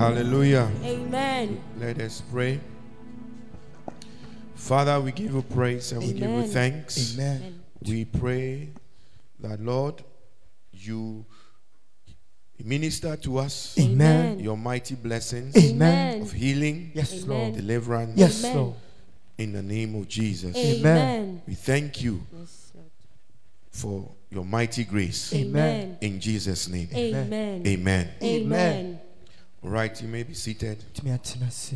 Hallelujah. Amen. Let us pray. Father, we give you praise and we give you thanks. Amen. We pray that, Lord, you minister to us Amen. your mighty blessings Amen. of healing, Yes, Amen. Lord. deliverance Yes, Amen. Lord. in the name of Jesus. Amen. We thank you Yes, for your mighty grace. Amen. In Jesus' name. Amen. Amen. Amen. All right, you may be seated. Tumi atena ase.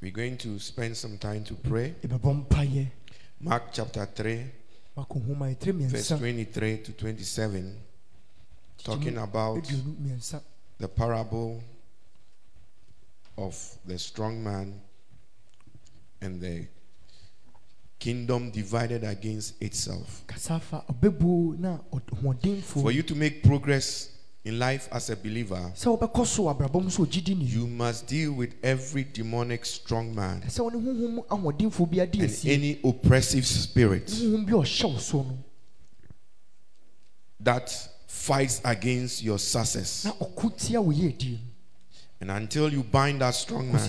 We're going to spend some time to pray. Mark chapter 3, Mako nhoma ɛtire verse 23 to 27, talking about the parable of the strong man and the kingdom divided against itself. Kasa afa ɔbɛbuo na ɔd- ɔhoɔdenfo. For you to make progress in life as a believer, Sɛ wobɛkɔ so wɔ abrabɔ mu so ogyidi you must deal with every demonic strong man Sɛ wɔne honhom ahoɔdenfo bi ade and any oppressive spirit Honhom bi a ɔhyɛ wo so no. that fights against your success. Na ɔko tia wo yiedie no. And until you bind that strong man,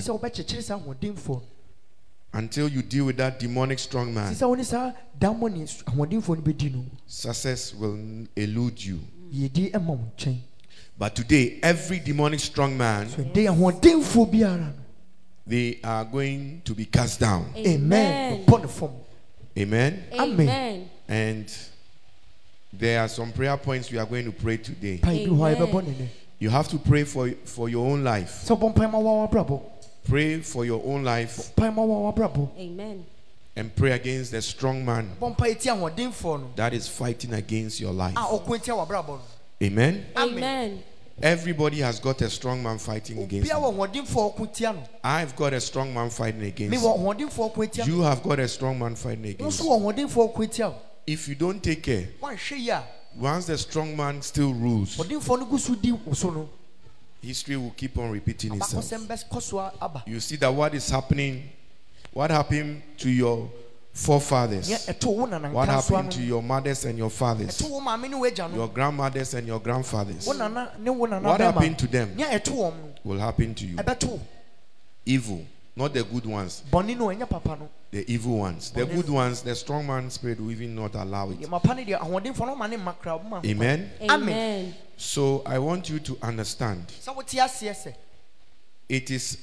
until you deal with that demonic strong man, Kɔsi sɛ wone saa dammɔ ne ahoɔdenfoɔ no bɛdi no. success will elude you. Yiedie ɛma wo nkyɛn. But today, every demonic strong man, So ɛdɛ ahoɔdenfoɔ biara no. they are going to be cast down. Amen. Ɔbɔ ne fam. Amen. Amen. Amen. And there are some prayer points we are going to pray today. Pae bi hɔ a Amen. yɛbɛbɔ ne nɛ. You have to pray for, for your own life. Sɛ wobɔ mpae ma woa w'abrabɔ. Pray for your own life Pae ma woa w'abrabɔ. Amen. and pray against the strong man Bɔ mpae tia ahoɔdenfoɔ no. that is fighting against your life. A ɔko tia w'abrabɔ no. Amen. Amen. Amen. Everybody has got a strong man fighting against Obiara him. wɔ ahoɔdenfoɔ a ɔko tia no. I've got a strong man fighting against wɔ you. ahoɔdenfoɔ a ɔko tia no. You have got a strong man fighting against nso you. wɔ ahoɔdenfoɔ a ɔko tia wo. If you don't take care, Woanhwɛ yie a, once the strong man still rules, history will keep on repeating itself. Abakɔsɛm bɛkɔ so a- aba. You see that what is happening, what happened to your forefathers, Nyɛ ɛto wo nana what nka so ano. happened to your mothers and your fathers, Ɛto wo maame ne wo agya no. your grandmothers and your grandfathers, Wo nana ne wo nana what happened to them Nyɛ ɛto will happen to you. Ɛbɛto. Evil, not the good ones, Bɔne no ɛnyɛ papa no. the evil ones. The good ones, the strong man spirit will even not allow it. Deɛ mapa ne deɛ ahoɔdenfoɔ no ma ne mma kra ma. Amen. Amen. So I want you to understand Sɛ wote aseɛ it is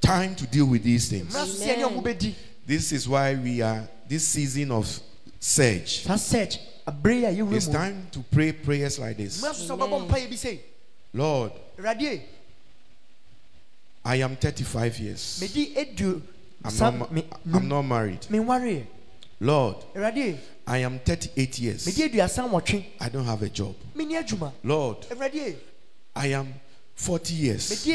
time to deal with these things. Mmara so sɛ ne ɔmo bɛdi. This is why we are this season of surge. Search abere a yɛwura It's time to pray prayers like this. Mmara so sɛ ɔbɛbɔ mpaeɛ bi sɛ. Lord, Awurade, I am 35 years. I'm not, me ma- I'm not married. Lord, I am 38 years. medi aduasa nwɔtwe. I don't have a job. Lord, I am 40 years.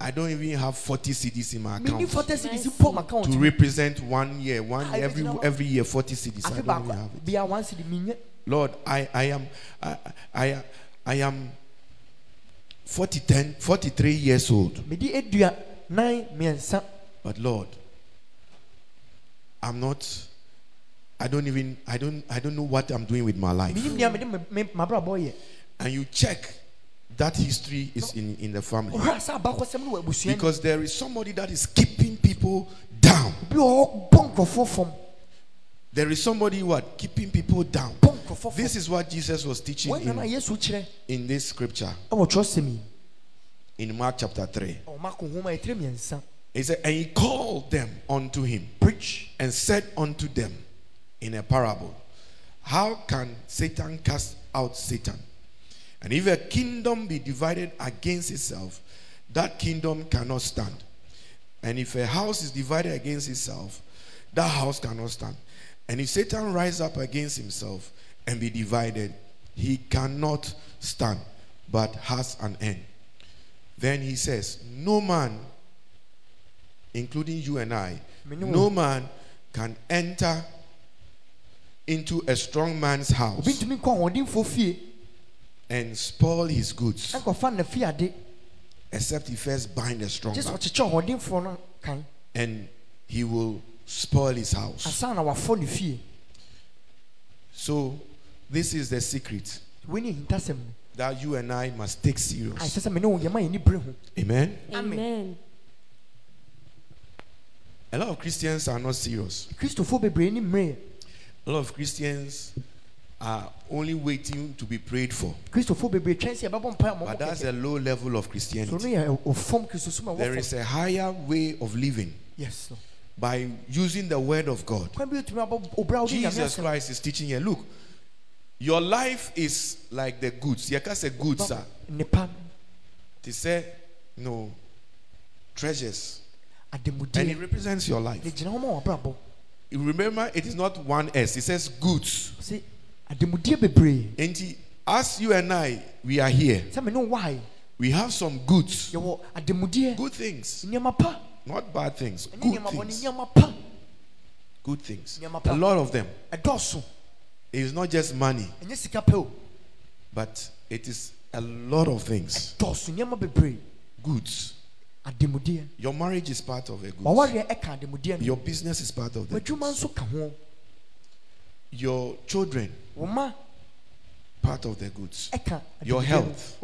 I don't even have 40 cedis in my account. fɔtɛ cedis mpo m account To represent one year, one I every every year 40 cedis. I don't even have it. bia one cedi menyɛ. Lord, I, I am I, I, I am 40, 10, 43 years old. Medi aduanan mmiɛnsa. But Lord, I'm not I don't even I don't I don't know what I'm doing with my life. And you check that history is in, in the family. Ɔhwɛ sɛ abakɔsɛm no wɔ abusua mu. Because there is somebody that is keeping people down. Bi wɔ hɔ bɔ nkurɔfoɔ fam. There is somebody what keeping people down. Bɔ nkurɔfoɔ fam. This is what Jesus was teaching in, in this scripture ɛwɔ twerɛsɛm yi. in Mark chapter 3. Ɔma ko nhoma ɛtire mmiɛnsa. He said, And he called them unto him Preach. and said unto them in a parable, How can Satan cast out Satan? And if a kingdom be divided against itself, that kingdom cannot stand. And if a house is divided against itself, that house cannot stand. And if Satan rise up against himself and be divided, he cannot stand, but has an end. Then he says, No man, including you and I, no man can enter into a strong man's house Obi ntumi nkɔ ahoɔdenfoɔ and spoil his goods ɛnkɔfa na fie ade. except he first bind the strong man ɔkyekyɛ ahoɔdenfoɔ no kan. and he will spoil his house. Ansa na wafɔ ne fie. So, this is the secret. wei ne hintasɛm no that you and I must take a serious. ɛsɛ sɛ me ne wo yɛma yɛni bere ho Amen. Amen. Amen. A lot of Christians are not serious. A lot of Christians are only waiting to be prayed for. kristofoɔ bebree twɛn sɛ But that's a low level of Christianity. There is a There wɔfam is a higher way of living yes by using the word of God. kwan bi etumi abɔ obira wo de nyame Jesus Christ is teaching here. Look, your life is like the goods. You can say goods nipa They say no treasures, and it represents your life. Remember, it is not one S. It says goods. sɛ ademudeɛ bebree And as you and I, we are here. sɛ me ne wo wae We have some goods, good things, not bad things. Good things, good things. A lot of them. It is not just money, ɛnyɛ sika pɛ but it is a lot of things. dɔɔso nneɛma bebree Goods. Your marriage is part of a good. wawareɛ ɛka ademudeɛ no Your business is part of the w'adwuma nso ka ho Your children, part of the goods. Your health.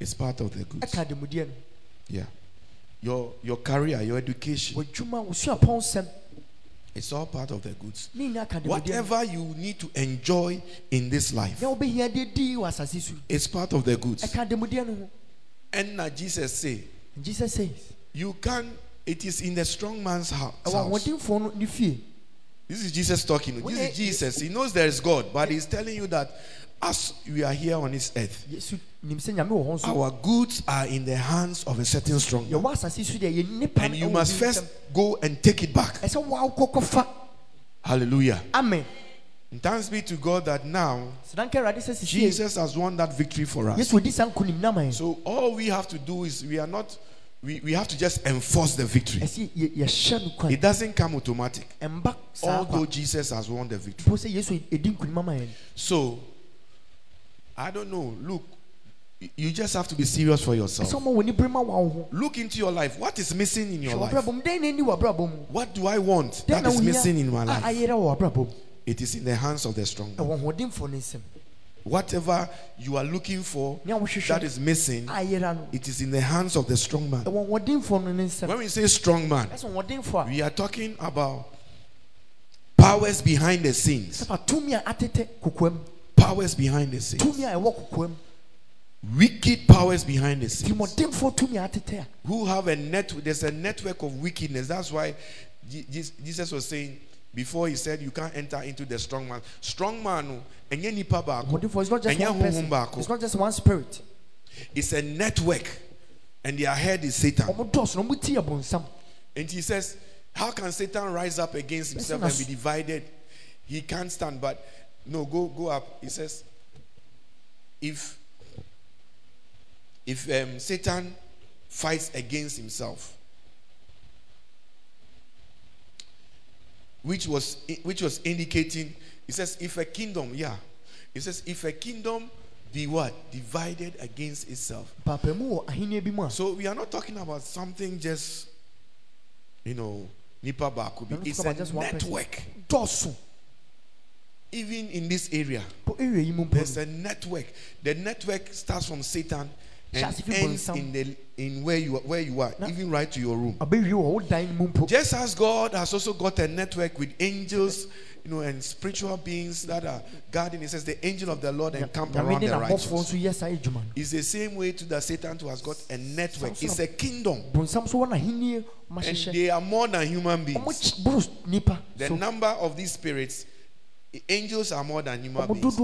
is part of the goods. ɛka ademudeɛ no Yeah. Your your career, your education, w'adwuma wo suapɔn nsɛm it's all part of the goods. ne nyinaa ka ademudeɛ no Whatever you need to enjoy in this life, na wobɛhia de di wɔ asase so it's part of the goods. ɛka ademudeɛ no ho And now Jesus say, And jesus says you can. It is in the strong man's house. ahoɔdenfoɔ no ne fie This is Jesus talking. This is eh, eh, Jesus. He eh. knows there is God, but he's telling you that as we are here on this earth, yesu nim sɛ nyame wɔ hɔ nso our goods are in the hands of a certain strong man. yɛwɔ asase so deɛ yɛ nipa And you must first go and take it back. Hallelujah. amen And thanks be to God that now sedanka awurade sɛ sisie Jesus has won that victory for us. yesu odi saa nkonim nama yɛn So all we have to do is we are not we, we have to just enforce the victory. ɛsɛ yɛ- yɛhyɛ no kwan It doesn't come automatic. Although Jesus has won the victory. po sɛ yesu edi nkonim ama yɛn So I don't know. Look, you just have to be serious for yourself. ɔma wɔ ni bere ma wa wo ho Look into your life. What is missing in your life? w'abrabɔ mu dɛn na ɛni w'abrabɔ mu What do I want that is missing in my life? It is in the hands of the strong. man. Whatever you are looking for that is missing, it is in the hands of the strong man. When we say strong man, we are talking about powers behind the scenes. Powers behind the scenes. Wicked powers behind the scenes. Who have a net there's a network of wickedness. That's why Je- Je- Jesus was saying before he said you can't enter into the strong man. Strong man ɛnyɛ nipa baako. is not just one person it's not just one spirit It's a network. And their head is Satan. ɔmo dɔɔso na ɔmo ti abonsam And he says, How can Satan rise up against himself and be divided? He can't stand. But no, go go up. He says, if if um, Satan fights against himself, which was which was indicating, he says, if a kingdom, yeah, he says, if a kingdom be what divided against itself, papa mu wɔ ahenni bi mu a so we are not talking about something just, you know, nipa baako. We're It's a about just one person. network. Even in this area, po area yi mu there's a network. The network starts from Satan and Just if you ends in the in where you are, where you are, even right to your room. abɛwie wɔ wo dan no mu mpo Just as God has also got a network with angels, you know, and spiritual beings that are guarding. It says the angel of the Lord encamp around the righteous. nso yɛ saa adwuma no It's the same way to the Satan who has got a network. It's a kingdom, bonsam so wɔ n'ahenni ma and they are more than human beings. kyi- boro nipa The number of these spirits, angels are more than human beings.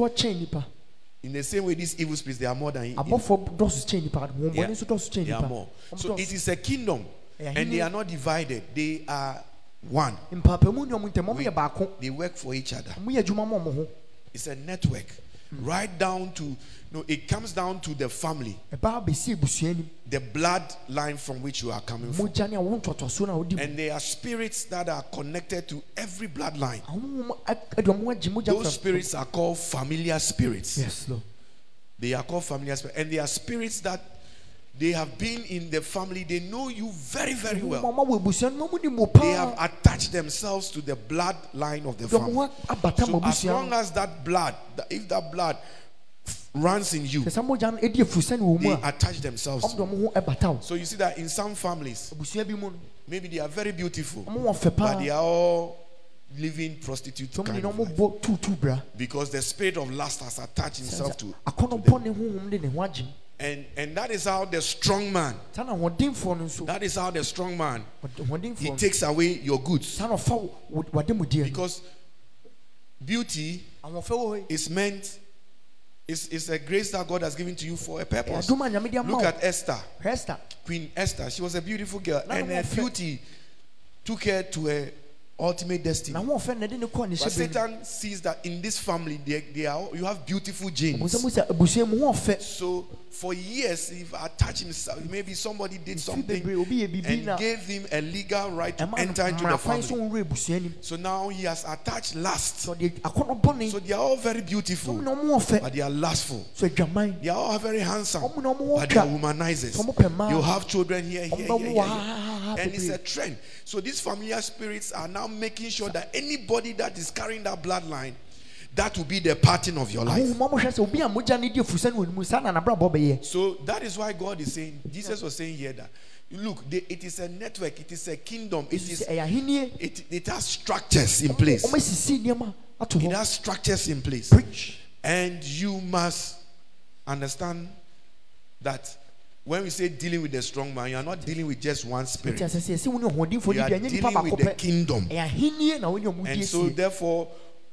In the same way, these evil spirits they are more than abɔfoɔ dɔɔso kyɛn nipa wɔn bɔnne nso dɔɔso kyɛn They are more. So it is a kingdom, and they he- are not divided. They are one. mpaapamu ne ɔmo ntɛm ɔmo yɛ baako They work for each other. ɔmo yɛ adwuma ma ɔmo ho It's a network, Mm. right down to no. It comes down to the family, ɛbaa bɛsi ebusua nim the bloodline from which you are coming from, mogya ne awo ntɔtɔso na ɔdi mu and there are spirits that are connected to every bloodline. ahohom ɛde ɔmo agye mogya Those spirits are called familiar spirits. yes lord They are called familiar spirits, and they are spirits that they have been in the family. They know you very, very well. ɔmo wɔ ebusua no ɔmo nim mo They have attached themselves to the bloodline of the family. So as long as that blood, if that blood runs in you, sɛ sɛ mogya no ɛdi afurusɛne wɔ mu they attach themselves to. ɔmo ho ɛbata wo So you see that in some families, abusua bi mu no maybe they are very beautiful, ɔmo wɔ fɛ but they are all living prostitute kind of life. bɔ tuutuu bra because the spirit of lust has attached himself to, to them. Ne honhom de ne ho agye mu and and that is how the strong man saa na ahoɔdenfoɔ no nso. that is how the strong man he takes away your goods. Saa na ɔfa wo- wo- w'ademudeɛ no. Because beauty ahoɔfɛ wɔ hɔ yi. is meant is is a grace that God has given to you for a purpose. Eh, ɛdom a nyame de ama Look at Esther, hɛsta Queen Esther. She was a beautiful girl, and her beauty took her to her ultimate destiny. na ahoɔfɛ na ɛde ne kɔɔ ne But Satan sees that in this family, they, they are you have beautiful genes. ɔsɛ sɛ abusua mu ho ɔfɛ. So for years, if attached himself, maybe somebody did something bebree, obi yɛ biribi and gave him a legal right to enter into the family. nwura abusua nim So now he has attached lust. sɛ ɔde akɔnɔ bɔ ne So they are all very beautiful, na ɔmo ɔfɛ but they are lustful. so They are all very handsome, ɔmo na ɔmo but they are womanizers. ɔmo pɛ mmaa You have children here, here, here, here, here. And it's a trend. So these familiar spirits are now making sure that anybody that is carrying that bloodline, that will be the pattern of your life. ahohoma mo hwɛ sɛ obi a mogya ne di afurusɛne wɔ ne mu saa na nabrabɔ bɛyɛ So that is why God is saying, Jesus was saying here that, look, they, it is a network, it is a kingdom, it is sɛ ɛyɛ ahennie it, it has structures in place. ɔmo asisi nneɛma ato It has structures in place. preach And you must understand that when we say dealing with the strong man, you are not dealing with just one spirit. asɛ sɛ yɛsɛ wo ne ɔhoɔdenfoɔ You are bi ɛnyɛ nipa dealing with the kingdom. ɛyɛ ahennie na wo ne ɔmo di And so therefore,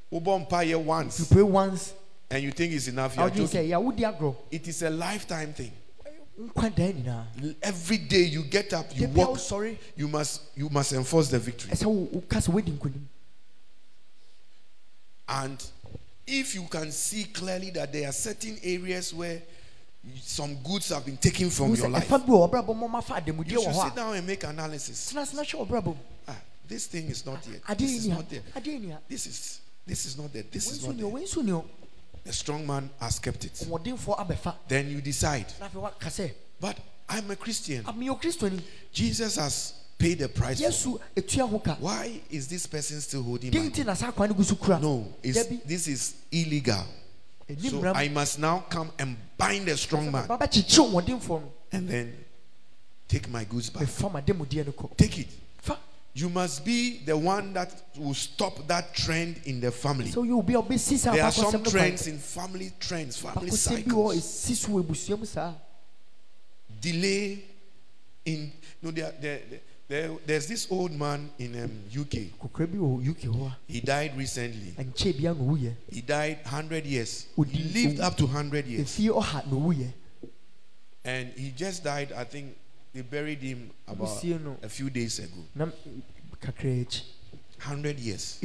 Here you once pray once and you think it's enough, you are awogye sɛ joking. ɛyɛ awodi agorɔ It is a lifetime thing. nkwa dan nyinaa Every day you get up, you walk, Sorry. you must you must enforce the victory. ɛsɛ wo woka sɛ woadi And if you can see clearly that there are certain areas where some goods have been taken from your life, ɛfa bi wɔ ɔbrabɔ mu ɔma fa ademudeɛ you should sit down and make analysis. tena sena hwɛ Ah, this thing is not yet. This is not there. adeɛ ni ha This is this is not there. This is not there. wei nso ni o The strong man has kept it. Then you decide. na afei waka sɛ But I'm a Christian. Jesus has paid the price. For me. yesu etua ho ka Why is this person still holding deɛ my nti na saa kwan no gu so kura No, it's, this is illegal. So I must now come and bind the strong man babɛkyekyere ɔhoɔdenfoɔ no and then take my goods back. bɛfa ma ademudeɛ no kɔ Take it. You must be the one that will stop that trend in the family. sɛ woyɛ obi a wobɛsi saa There are some bakɔsɛm no kwan trends in family trends, family bakɔsɛm bi wɔ hɔ cycles. ɛsi so wɔ abusua mu saa Delay in no there, there, there there's this old man in um, UK. kokora bi wɔ He died recently. a nkyɛn bia He died 100 years. He lived up to 100 years. efie ɔha na And he just died, I think they buried him about a few days ago. na kakra akyi 100 years.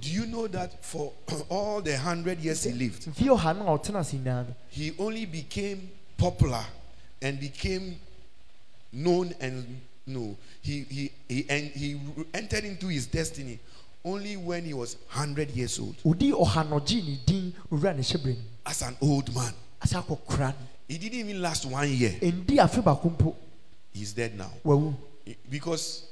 Do you know that for all the 100 years he lived, mfie ɔha no a ɔtena ase nyinaa no he only became popular and became known and no he he he and he entered into his destiny only when he was 100 years old. Odi ɔha na ɔgye ne din owura ne hyɛbrɛ mu as an old man. Asa akɔ kora no he didn't even last one year ɛndi afe baako mpo he's dead now. Wawu because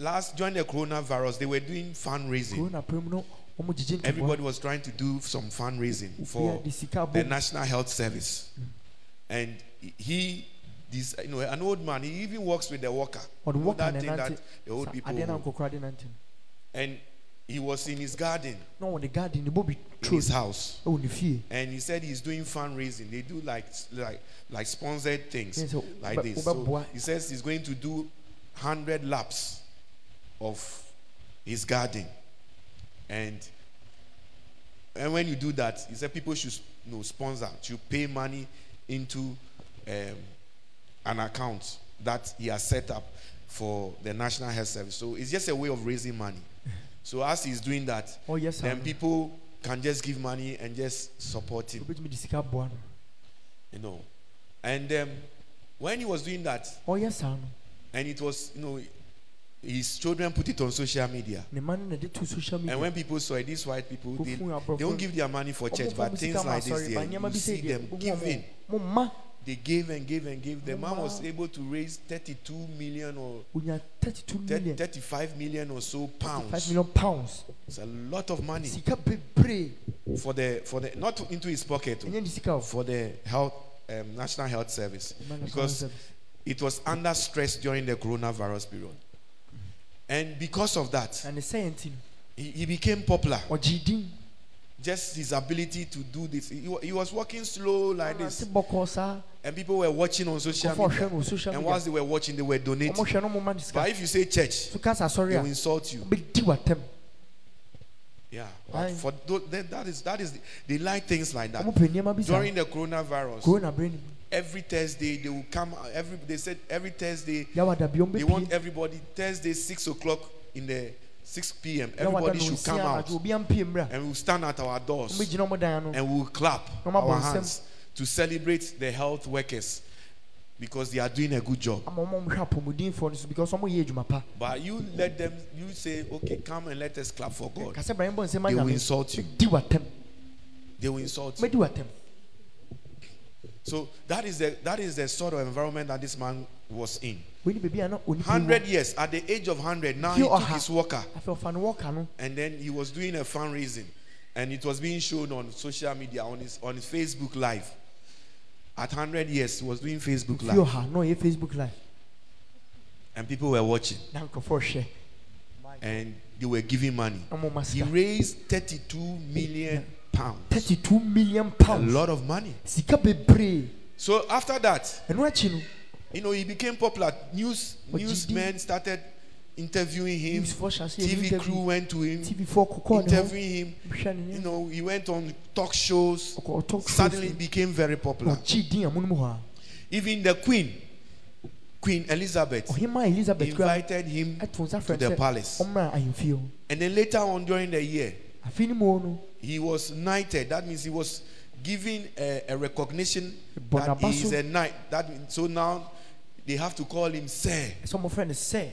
last during the coronavirus they were doing fundraising. Corona pere mu no ɔmo gyegye everybody was trying to do some fundraising for Obiara de sika the national health service. Mm. And he this you know an old man he even works with the worker. You know that thing that the old people adeɛ na hold. nkɔkora de nante no and he was in his garden. No, in the garden bɔ bi in his house. Ne fie. And he said he's doing fundraising. They do like like like sponsored things like this. So he says he's going to do 100 laps of his garden. And and when you do that he said people should you know, sponsor should pay money into um, an account that he has set up for the national health service. So it's just a way of raising money so as he's doing that Oh, yes, then sir. people can just give money and just support him. Obɛtumi de sika boa no you know. And um, when he was doing that ɔyɛ saa no and it was you know his children put it on social media. Ne ma no na to social media. and when people saw it these white people they, they don't give their money for church but things like this asɔre, ba there nneɛma you see them giving they gave and gave and gave. The man was able to raise 32 million or onya thirty two 30 million. 35 million or so pounds. million pounds. It's a lot of money. For the for the not into his pocket ɛnyɛ ne sika o. for the health um, national health service. Because it was under stress during the coronavirus period. And because of that, na ne sɛn ti no he, he became popular. Just his ability to do this. He, he was walking slow like this, and people were watching on social media. no wɔ social And whilst they were watching, they were donating. ɔmo hwɛ no mo ma ne But if you say church, they will insult you. Yeah. But for tho- that, that is that is they like things like that. ɔmo pɛ nneɛma bi saa During the coronavirus, corona bere ne every Thursday they will come. Uh, every they said every Thursday they want everybody Thursday six o'clock in the six p.m. Everybody should come out anadwo obi ampie mmerɛ and we'll stand at our doors gyina ɔmo dan ano and we'll clap our hands to celebrate the health workers because they are doing a good job. ama ɔmo hwɛ apɔmudinfoɔ no so because ɔmo yɛ adwuma pa But you let them, you say, okay, come and let us clap for God. kasɛ brahim bɔ nsɛm They will insult you. They will insult you. So that is the that is the sort of environment that this man was in. wei ni beebi a na onipa Hundred years at the age of hundred, now he took his walker afɛ ɔfa no wɔka no? And then he was doing a fundraising, and it was being shown on social media on his on his Facebook Live. At hundred years, he was doing Facebook Live, na facebook live. And people were watching, na nkurɔfoɔ hwɛ and they were giving money. na ɔmo ma He raised thirty-two million pounds, thirty two million a pounds lot of money. So after that, ɛno akyi no you know, he became popular. News newsmen started interviewing him. newsfoɔ hyɛ aseɛ TV crew went to him, tv foɔ kɔkɔɔ interviewing him. You know, he went on talk shows. Suddenly became very popular. ɔgye din amu no mu hɔ a Even the queen, Queen Elizabeth, elizabeth invited him to the palace. ɔmmra ahemfie hɔ And then later on during the year, afi no mu hɔ no he was knighted. That means he was given a, a recognition that he is a knight. That means, so now they have to call him sir. ɛsɛ ɔmɔfrɛ no Sir.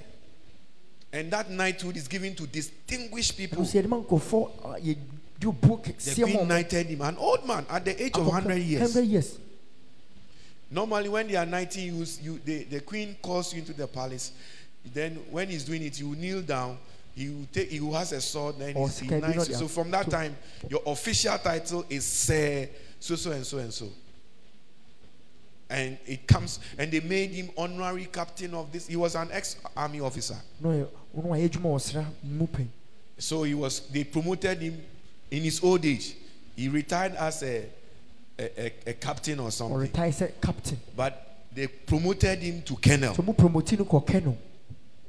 And that knighthood is given to distinguished people. sɛ yɛde ma nkurɔfoɔ a yɛdi obuo The queen knighted him, an old man at the age of 100 years. 100 years Normally, when they are 90, you, you, the, the queen calls you into the palace. Then, when he's doing it, you kneel down. He will take. He has a sword. Then he's- he sika bi knights. So from that time, your official title is Sir so so and so and so. And it comes, and they made him honorary captain of this. He was an ex-army officer, na ɔyɛ ɔno eh, ayɛ adwuma wɔ sra mu pɛn so he was. They promoted him in his old age. He retired as a a, a, a captain or something, ɔretae sɛ captain but they promoted him to colonel. mu promoti no kɔkɛ no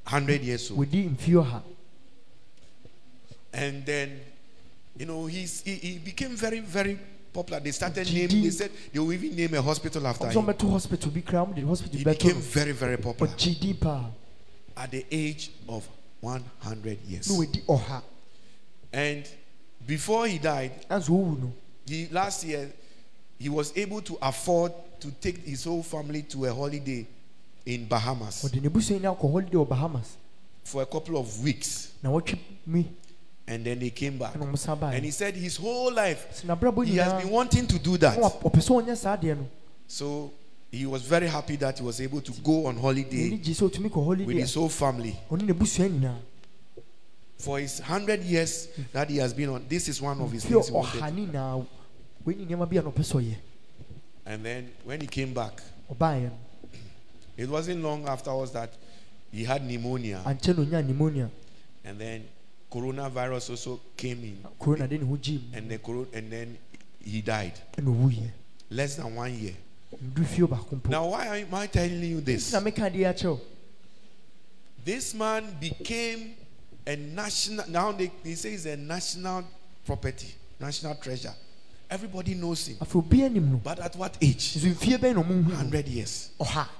hundred years old. mfie ɔha And then, you know, he's, he, he became very, very popular. They started naming, they said they will even name a hospital after him. hospital bi kra ɔmo de hospital He became very, very popular. Paa at the age of 100 years. na wɔdi ɔha And before he died, anso owu no he, last year, he was able to afford to take his whole family to a holiday in Bahamas. Ɔde ne busua ni akɔ holiday wɔ bahamas. For a couple of weeks. Na wɔtwe mi And then they came back. ɛna ɔmo san And he said his whole life, he has been wanting to do that. wa- ɔpɛ sɛ ɔnyɛ saa adeɛ no So he was very happy that he was able to go on holiday gye sɛ ɔtumi kɔ with his whole family. a ɔne ne busua nyinaa For his hundred years that he has been on, this is one of his things he ɔha wanted. ne nyinaa wei ni nneɛma bi a na ɔpɛ sɛ ɔyɛ And then when he came back, it wasn't long afterwards that he had pneumonia. ankyɛ na ɔnya pneumonia And then coronavirus also came in. corona de ne ho gyee And then, coro- and then he died. Less than one year. ndu fie baako mpo Now, why am I telling you this? na meka adeɛ akyɛw This man became a national, now they, they say he's a national property, national treasure. Everybody knows him. afei obi anim no But at what age? nso mfie bɛn na ɔmo nhu no 100 years.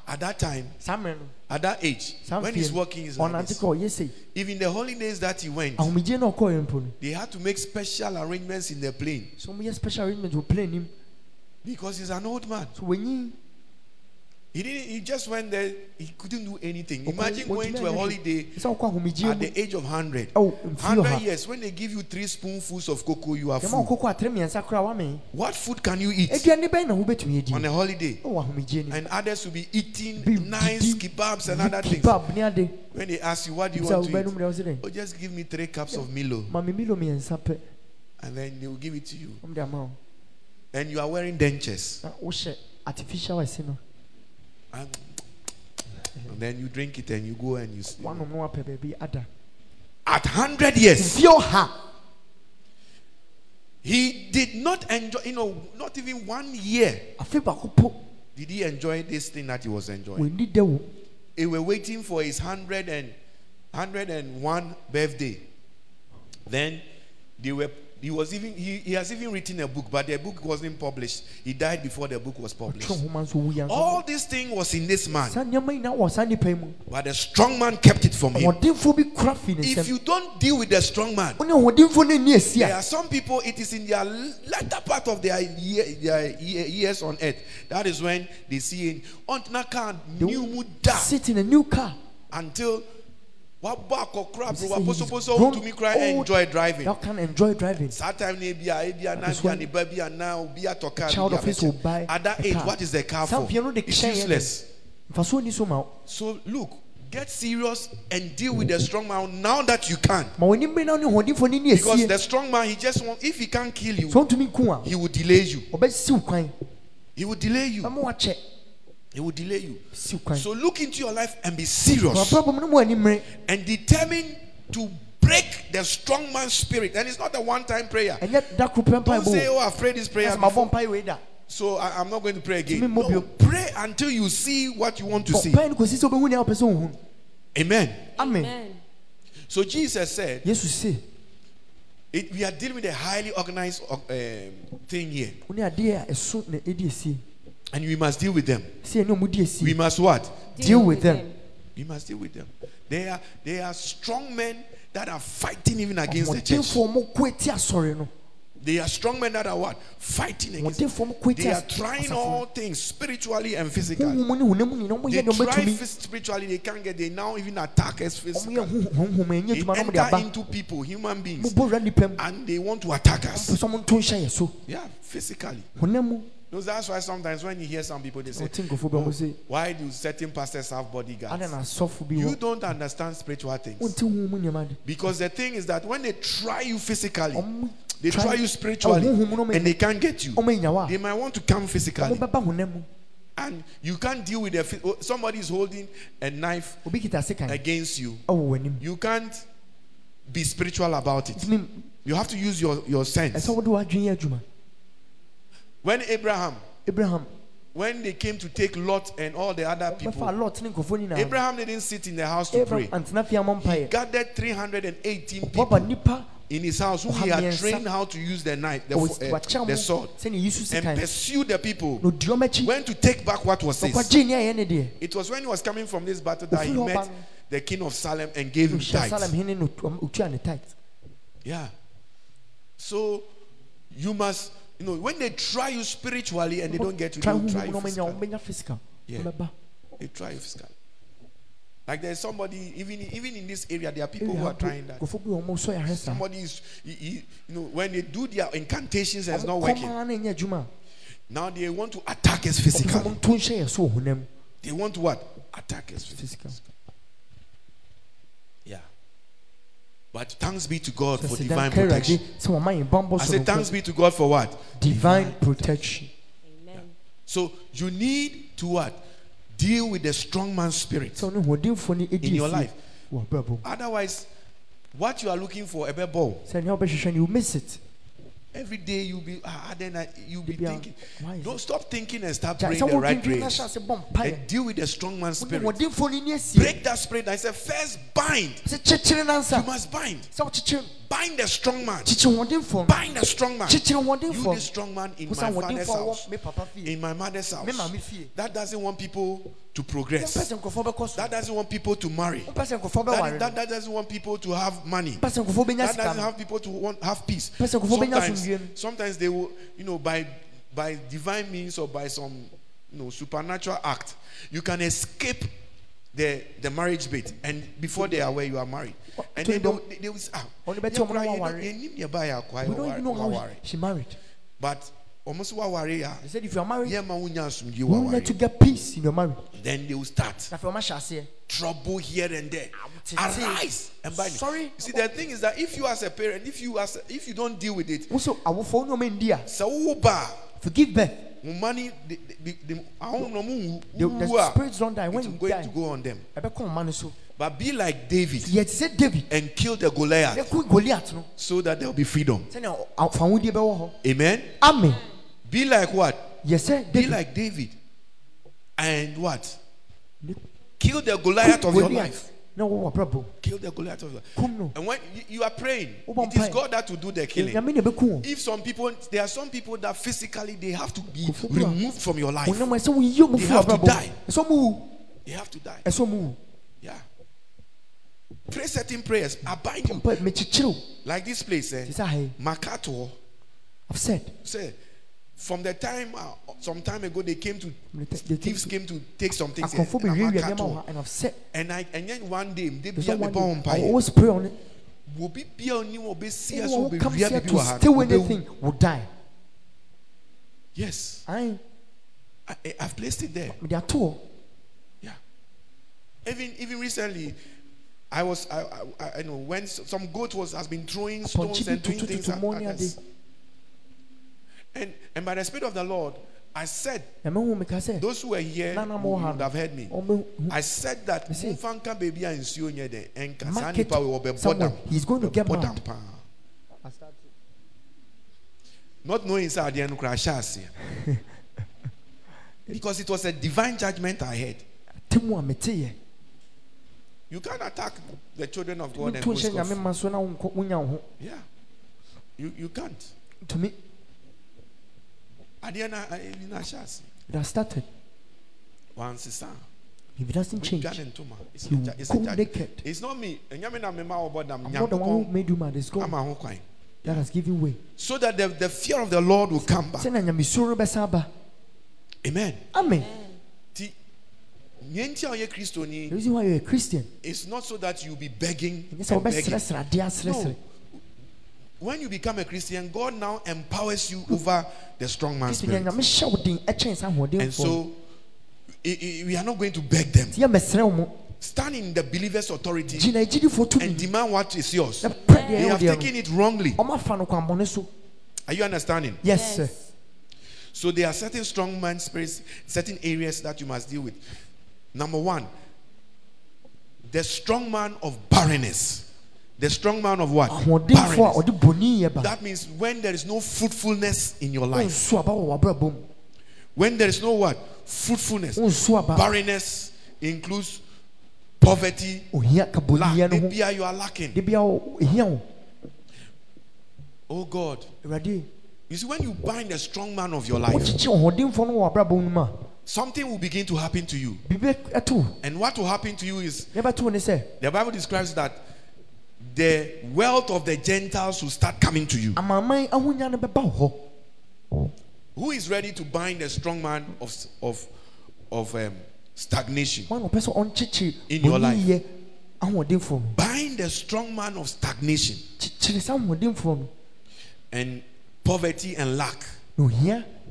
At that time, saa mmerɛ no at that age, when he's working, he's like this. Even the holidays that he went, ahomegye na ɔkɔɔɛ mpo no they had to make special arrangements in the plane so ɔmo yɛ special arrangement wɔ plane nim because he's an old man. He didn't. He just went there. He couldn't do anything. Imagine going to a holiday sɛ wokɔ ahomegyeɛ at the age of hundred. Oh, Hundred years. When they give you three spoonfuls of cocoa, you are full. wokɔkɔ atere mmiɛnsa koraa wame What food can you eat aduane bɛn na wobɛtumi adi on a holiday? ni And others will be eating nice kebabs and other things. When they ask you, what do you want to eat? deɛ wo sɛ dɛn Oh, just give me three cups of Milo, ma me milo mmiɛnsa pɛ and then they will give it to you. And you are wearing dentures, artificial asi no and, and then you drink it and you go and you sleep. woanom no wapɛ baabi ada At hundred years, mfie ɔha he did not enjoy. You know, not even one year afe baako po did he enjoy this thing that he was enjoying. wɔnni da wo They were waiting for his hundred and hundred and one birthday. Then they were. He was even. He, he has even written a book, but the book wasn't published. He died before the book was published. twerɛ nhoma nso wu yɛ All this thing was in this man, saa nneɛma nyinaa wɔ saa nnipa yi mu but the strong man kept it from him. ɔhoɔdenfoɔ bi kora fi ne If you don't deal with the strong man, wone ɔhoɔdenfoɔ no nni asi there are some people. It is in their latter part of their, year, their years on earth. That is when they see it. New da sit in a new car until to me cry enjoy driving. That can enjoy driving. Saa time na ebi a ebi a na That is a when ne ba bi a na obi atɔ car child of his will buy at that age car. what is the car for? mfeɛ no de it's useless. So ma wo so look get serious and deal with the strong man now that you can. Ma w'ani mmere na wo ne ɔhoɔdenfoɔ no nni because the strong man he just want if he can't kill you sɛ ɔntumi nku a he will delay you. ɔbɛsi wo kwan he will delay you ɛma wakyɛ he will delay you. Si wo kwan so look into your life and be serious. Wabrabɔ no mu ani mmere and determine to break the strong man's spirit. And it's not a one-time prayer. Ɛnyɛ da koro pɛ don't say oh i've prayed this prayer before. mabɔ mpae wei da So I, am not going to pray again. No, pray until you see what you want to see. mpae no kɔsi sɛ wobɛhu nea wopɛ sɛ wohu Amen. amen. Amen. So Jesus said, yesu se it, we are dealing with a highly organized uh, thing here, wo ne adeɛ a ɛso na ɛdi asie and we must deal with them. sɛ ɛne ɔmu di We must what? Deal with them. We must deal with them. They are they are strong men that are fighting even against the church. ɔhoɔdenfoɔ mo ko ati asɔre no They are strong men that are what? Fighting against. ɔhoɔdenfoɔ mo They are trying all things spiritually and physically. honhom ne honam nyinaa ɔmo They try spiritually, they can't get. They now even attack us physically. yɛ honhom ɛnyɛ They adwuma na ɔmo de enter into people, human beings, mo bɔ wura nipa mu and they want to attack us. pɛ sɛ ɔmo nto nhyɛ yɛ so Yeah, physically. No, that's why sometimes when you hear some people, they say, ɔte nkurɔfoɔ bi ɔmo "Oh, Why do certain pastors have bodyguards? na asɔfo bi You don't understand spiritual things. ɔnte honhom mu nneɛma de Because the thing is that when they try you physically, they try you spiritually, ɔmo honhom no and they can't get you. They might want to come physically, bɛba honam mu and you can't deal with oh, Somebody is holding a knife obi kita sekan against you. You can't be spiritual about it. You have to use your, your sense. When Abraham, abraham when they came to take Lot and all the other people, Abraham didn't sit in the house to pray. abraham antena fie amɔ Gathered 318 people in his house who he had trained how to use the knife, the, uh, the sword, and sekan pursued the people. na odi ɔmo Went to take back what was his. ɔkɔgye ne ayɛ ne deɛ It was when he was coming from this battle that he met the king of Salem and gave him ohyia tithes. hene no otua ne tight Yeah. So you must, you know, when they try you spiritually and they don't get you, they try you physically. physical Yeah. They try you physically. Like there's somebody, even even in this area, there are people who are trying that. nkurɔfoɔ bi wɔ ɔmo sɔ yɛ ahɛ saa Somebody is, he- he- you know, when they do their incantations and it's not working, kɔmaa na ɛnyɛ adwuma now they want to attack us ɔmo sɛ ɔmo physically. nto nhyɛ yɛ so wɔ honam They want to what? Attack us physically. physical Yeah. But thanks be to God for divine protection. sɛ wɔma yɛn bambɔ I say thanks be to God for what? divine protection Amen. So you need to what? Deal with the strong man spirit. sɛ ɔne hoɔdenfoɔ no ɛdi In your life. wɔ abrabɔ mu Otherwise, what you are looking for, a ball. you miss it Every day you'll be ah, then I, you'll be Bibia, thinking. why Don't stop thinking and start praying the right prayers. hyɛ ase bɔ mpaeɛ And deal with the strong man's wone spirit. hoɔdenfoɔ no ni asie Break that spirit. I said, first bind. You must bind. Bind the strong man. Bind the strong man. You the strong man in my father's house. wɔ me papa fie In my mother's house. me maame fie That doesn't want people to progress. sɛ nkurɔfoɔ bɛkɔ so That doesn't want people to marry. wompɛ sɛ nkurɔfoɔ That, that, that doesn't want people to have money. wompɛ sɛ nkurɔfoɔ bɛnya That doesn't have people to want have peace. Bɛnya Sometimes, sometimes they will, you know, by by divine means or by some you know supernatural act. You can escape the the marriage bit, and before they are aware you are married, and to then the- they, they, they will say, ah, Only bet yeah, you bro, want you to know, worry. nim ya ba ya kwa, We don't even know how she married. But almost wa worry ya. They said if you are married, Yeah, ma wunya asumdie you will worry. need get peace in your marriage. Then they will start Now, for my shase, trouble here and there. Ah, tete. Arise and bind. Sorry? You see, the thing is that if you as a parent, if you as a, if you don't deal with it, also I will phone your India. so Forgive birth. money the the the ahun no mu The, the spirits don't die when you going die. to go on them. I bet man so. But be like David Yet said David. and kill the Goliath could Goliath no. so that there will be freedom. Say now, I found you be wo. Amen. Amen. Be like what? Yes sir. Be like David. And what? Kill the Goliath of your life. No, problem? Kill the Goliath of your life. And when you, you are praying, it is. God that will do the killing. I mean, be cool. If some people, there are some people that physically they have to be removed from your life. When I say we you move They have to die. They have to die. Yeah. Pray certain prayers. Abide you. But me chill. Like this place, eh? This is hey. Makato. I've said. Say, from the time, uh, some time ago, they came to, They thieves came to take some things. confirm be na real and said. And I and then one day, they be a bomb. I always pray on it. Will be be on you, will be see us, Anyone will who be comes here to steal anything will die. Yes, I I, I've placed it there. There are two. Yeah. Even even recently, I was I I, I know when some goat was has been throwing stones and doing things at, money at us. And and by the spirit of the Lord, I said Na me hu me ka say. those who were here would, mo ha would have heard me. I said that Me say- Mumfanka baby and nsuo nye enka saa Market we will be someone. bottom. He's going to get mad. Not knowing say adeɛ no kora ahyɛ. Because it was a divine judgment I had. Timu a mete ye. You can't attack the children of God and Tu go hye nyame scoff. man so na wo nkɔ- wonya wo ho. Yeah. You you can't. To me, Eh, eh, it has started. Wansesa. If it doesn't change, It's you it's go naked. It's not me. Enyame na mema ɔbɔ dam. I'm not the one who made you mad. It's God ama ho kwan. that has given way. So that the, the fear of the Lord will come back. Sɛ na nyamesuro bɛsa aba. Amen. Amen. Ti nea nti a ɔyɛ kristoni The reason why you're a Christian, is not so that you'll be begging and begging. wobɛsrɛsrɛ adeɛ asrɛsrɛ. No. When you become a Christian, God now empowers you over the strong man's spirit. nyame hyɛ wo den ɛkyɛn sɛ And so i- i- we are not going to beg them. Nti yɛmmɛsrɛ wo mo. Stand in the believer's authority Gyina agyidifoɔ tumi. and demand what is yours. Na pɛ deɛ They have taken it wrongly. Ɔmo afa no kwanbɔne so. Are you understanding? Yes, sir. So there are certain strong man spirits, certain areas that you must deal with. Number one, the strong man of barrenness. The strong man of what? Barrenness. ɔde bɔne yɛ ba. That means when there is no fruitfulness in your life. Wonsu aba wɔ w'abrabɔ mu. When there is no what? Fruitfulness. Barrenness includes poverty, lack. Maybe you are lacking. De bia wo- ehia wo. Oh God. You see, when you bind the strong man of your life, wokyekye ɔhoɔdenfoɔ no wɔ w'abrabɔ mu mu a, something will begin to happen to you. biribi ɛto wo. And what will happen to you is Nea ɛbɛto wo ne sɛ, the Bible describes that the wealth of the Gentiles will start coming to you. amanaman ahonya no bɛba wo hɔ. Who is ready to bind the strong man of of of um, stagnation? Wɔn na ɔpɛ sɛ In your life. bɔneyɛ ahoɔdenfoɔ no. Bind the strong man of stagnation Kyekyere saa ahoɔdenfoɔ no. and poverty and lack.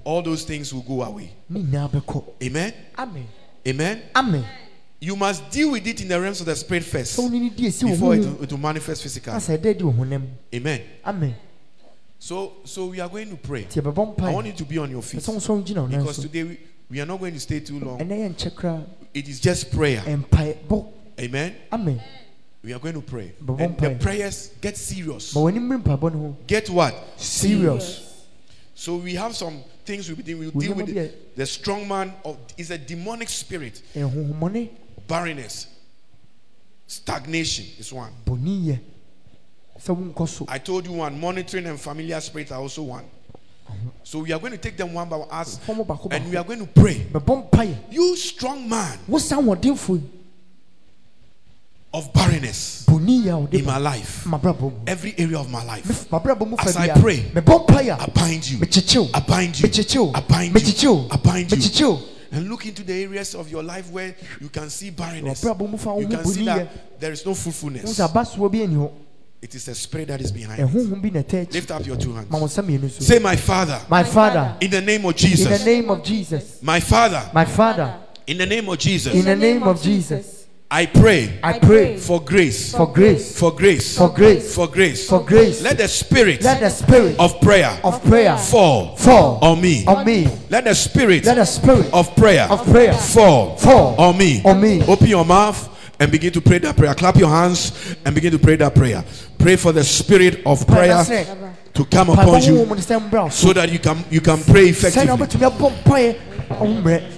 All those things will go away. ne nyinaa bɛkɔ. Amen. Amen. Amen. Amen. You must deal with it in the realms of the spirit first Sɛ wo ne ne di esi wo before it will, it will manifest physically. asa ɛdɛ di wo honam. Amen. Amen. So so we are going to pray. I want you to be on your feet Ɛsɛ wo sɔn gyina wo nan because today we, we are not going to stay too long. Ɛnɛ yɛ nkyɛ koraa. It is just prayer. Amen. Amen. We are going to pray. And the prayers get serious. Ma w'ani mmiri mpaebɔ no ho. Get what? Serious. So we have some things we deal, We deal with. The, the strong man of is a demonic spirit. Barrenness, stagnation is one. bɔneyɛ. Sɛ wonkɔ so. I told you one. Monitoring and familiar spirit are also one. So we are going to take them one by one, as, and we are going to pray. You strong man Wo saa ahoɔdenfoɔ yi, of barrenness bɔneyɛ a wode in my life, every area of my life, Me- M'abrabɔ mu fa As I pray, mebɔ mpaeɛ I a bind you. I bind you. I bind you. I bind you. Mekyekyew. and look into the areas of your life where you can see barrenness. wɔbrabɔ mu fa wo You can see that there is no wo fruitfulness. sɛ abasoɔ bi ani hɔ It is a spirit that is behind it. ɛhohom bi na ɛtɛ akyi Lift up your two hands. wo nsa mmienu so Say, My Father, my father in the name of Jesus. in the name of jesus My Father, my father in the name of Jesus. in the name of jesus I pray i pray for grace. for grace For grace. for grace For grace. for grace Let the spirit let the spirit of prayer of prayer fall fall on me. on me Let the spirit let the spirit of prayer of prayer fall fall on me. on me. Open your mouth and begin to pray that prayer. Clap your hands and begin to pray that prayer. Pray for the spirit of prayer to come upon you so that you can you can pray effectively.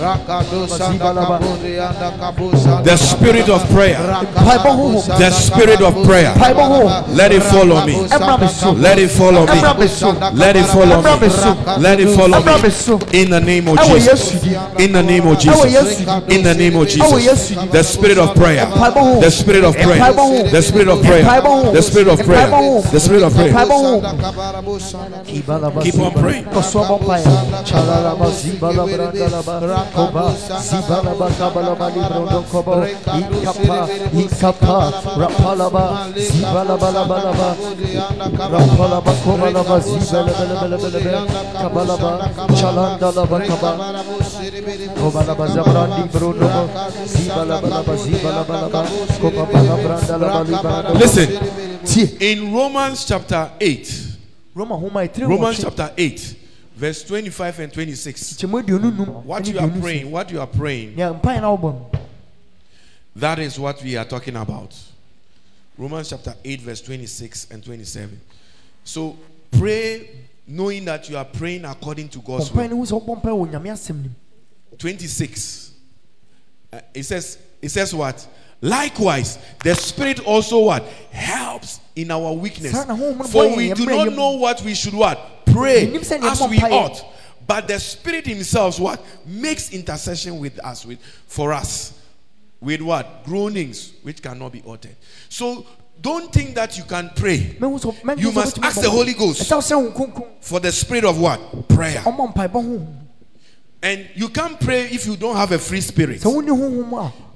Rakado Sanda Kabode Anda The spirit of prayer. The spirit of prayer. Let it follow me. Let it follow me. Let it follow me. Let it fall on me. In the name of Jesus. In the name of Jesus. In the name of Jesus. The spirit of prayer. The spirit of prayer. The spirit of prayer. The spirit of prayer. The spirit of prayer. Keep on praying. Chalalaba zibala brandalaba koba zibala librondo kobo ikapa ikapa rapalaba kobalaba kabalaba chalandalaba kaba kobalaba zabrandi brandalaba Listen. In Romans chapter 8. Roma homa etire Romans chapter 8. Verse 25 and 26. chemo aduonu num What you are praying, what you are praying, nea mpae na wobɔ no that is what we are talking about. Romans chapter 8, verse 26 and 27. So pray knowing that you are praying according to God's will. no hu sɛ wobɔ mpae wɔ nyame asɛm nim 26. Uh, it says, it says what? Likewise, the Spirit also what? Helps in our weakness. Saa na Honhom no For we do not know what we should what? Pray Yɛnnim sɛ nea as we ought. But the Spirit Himself what? Makes intercession with us, with for us. With what? Groanings which cannot be uttered. So don't think that you can pray Mehu sɛ- mɛnhu You must ask the. Holy Ghost. ɛsɛ wo sɛ wo kronkron for the spirit of what? Prayer. ɔmmɔ mpaebɔ honhom And you can't pray if you don't have a free spirit.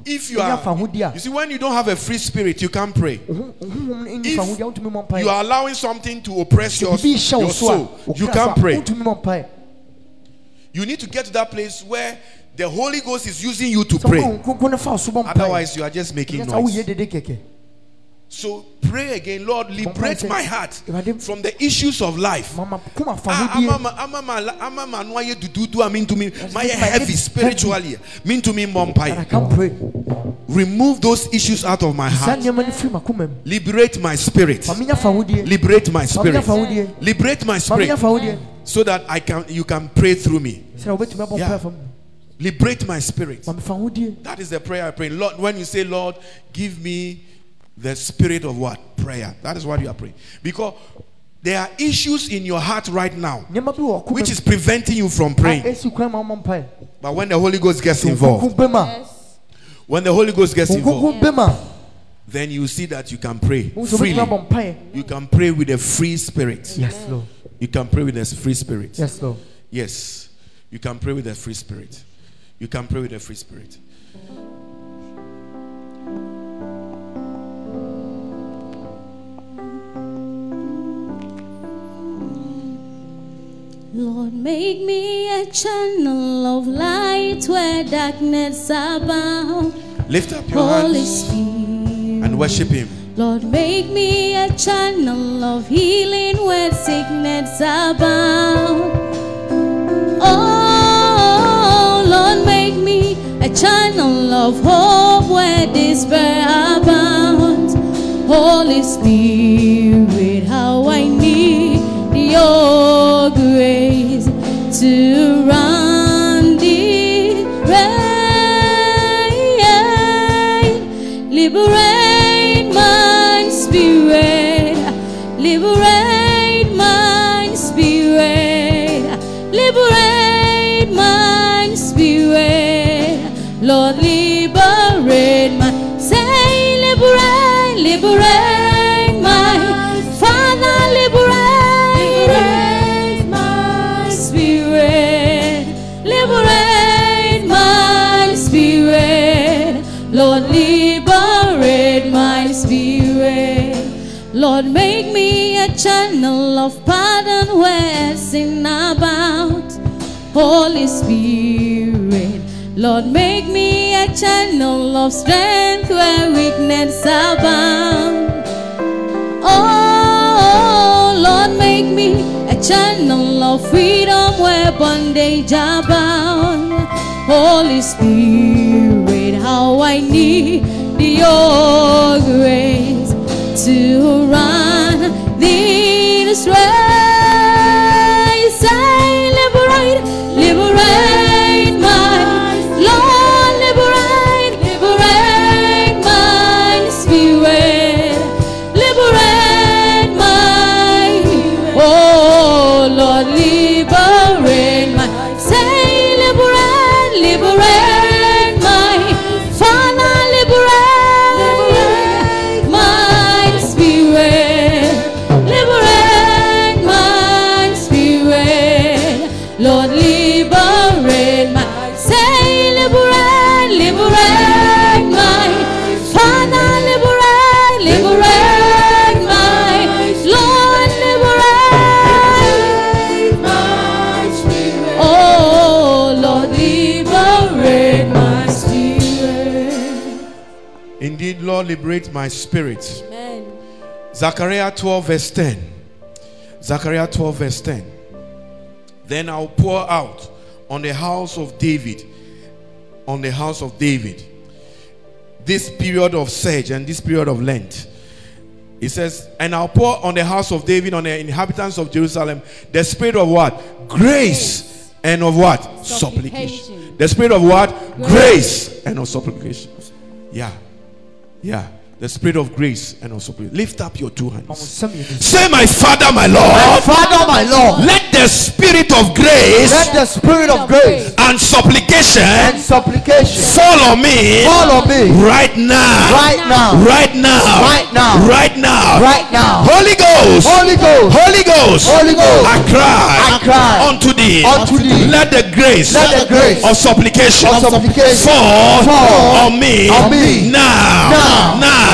Sɛ wonni honhom a If you are, you see, when you don't have a free spirit, you can't pray. wo ho- wo honhom no nni If fahodi a wontumi mmɔ mpae You are allowing something to oppress your, biribi hyɛ wo your soul. You can't pray. wontumi mmɔ mpae You need to get to that place where the Holy Ghost is using you to pray. wo kronkron no fa wo so bɔ mpae Otherwise, you are just making Ɛnyɛ sɛ woyɛ noise. So pray again, Lord, liberate my heart from the issues of life. my heavy spiritually mentumi mmɔ that I mpaeɛ. can pray. Remove those issues out of my heart. Nneɛma no firi m'akoma mu liberate my spirit. Ma menya fahodie liberate my spirit. Liberate my spirit. So that i can you can pray through me. Sɛ wobɛtumi abɔ Yeah. mpae fa mu liberate my spirit. Me that is the prayer i pray. Lord when you say lord give me the spirit of what prayer that is what you are praying because there are issues in your heart right now nneɛma bi wɔ ɔkoma which is preventing you from praying ɛsi kwan ma womɔ mpae but when the holy ghost gets involved a when the holy ghost gets involved a then you see that you can pray freely wobɛtumi abɔ mpae you can pray with a free spirit yes lord You can pray with a free spirit. yes lord Yes. You can pray with a free spirit. You can pray with a free spirit. Lord, make me a channel of light where darkness abound. Lift up your Holy hands Spirit. and worship Him. Lord, make me a channel of healing where sickness abound. Oh, Lord, make me a channel of hope where despair abounds. Holy Spirit, how I need your to run channel of pardon where sin abound. Holy Spirit, Lord, make me a channel of strength where weakness abound. Oh, Lord, make me a channel of freedom where bondage abound. Holy Spirit, how I need your grace to run this Israel. My spirit. Amen. Zechariah 12, verse 10. Zechariah 12, verse 10. Then I'll pour out on the house of David, on the house of David, this period of surge and this period of Lent. He says, and I'll pour on the house of David, on the inhabitants of Jerusalem, the spirit of what? Grace and of what? Supplication. Supplication. The spirit of what? Grace and of supplication. Yeah. Yeah. The spirit of grace and of supplication. Lift up your two hands. Say, My Father, my Lord. My Father, my Lord, let the spirit of grace let the spirit of grace and supplication and supplication fall on me fall on me right now. right now. Right now. Right now. Right now. Right now. Holy Ghost. Holy Ghost, Holy Ghost. Holy Ghost, I cry. I cry unto thee. unto thee. Let the grace, Let the grace of supplication, of supplication fall, fall on me, on me now. now. Now.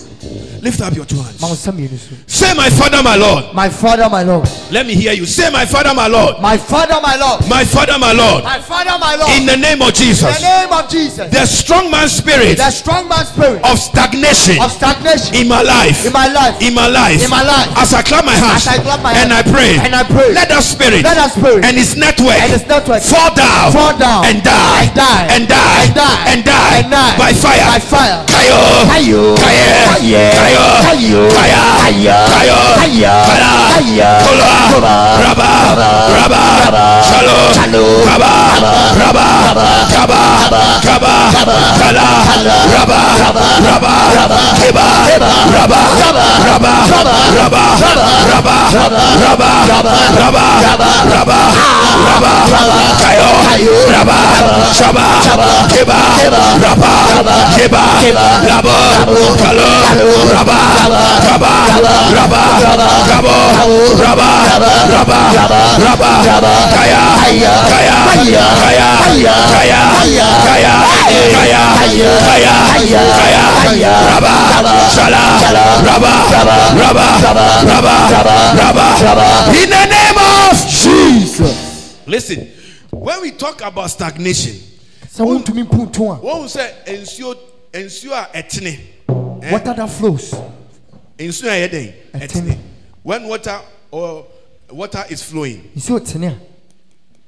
Lift up your two hands. Say, My Father, my Lord. My Father, my Lord. Let me hear you. Say, My Father, my Lord. My Father, my Lord. My Father, my Lord. My Father, my Lord. In the name of In Jesus. the name of Jesus. The strong man spirit The strong man spirit of stagnation of stagnation in my life. in my life. In my life. In my life. As I clap my hands. As I clap my And I pray. And I pray. Let that spirit. Let that spirit And its network. and its network Fall down. fall down And die. and die And die. and die And die. and die By fire. by fire. Kayo. Kayo. Kayo. Kayo. Kaya. Kaya. Kayo. Kola. Kola. Raba. Raba. Raba. Raba. Raba. Raba. Raba. Raba, Raba, Raba, Raba, Raba, Raba, Raba, Raba, Raba, Raba, Raba, Raba, Kalo, Raba, Raba, Raba, Kabo, Raba, Raba, Raba, Kaya, Kaya, Kaya, Kaya, Kaya, Kaya, Kaya, Kaya, Kaya, Raba, Shala, Raba, Raba, Raba, Raba, in the name of Jesus. Listen, when we talk about stagnation, sɛ wontumi mpuntu a wɔn sɛ nsuo nsuo a ɛtene eh, Eh? water that flows. Nsuo a yɛ den Ɛtene. ɛtene when water or water is flowing nsuo tene a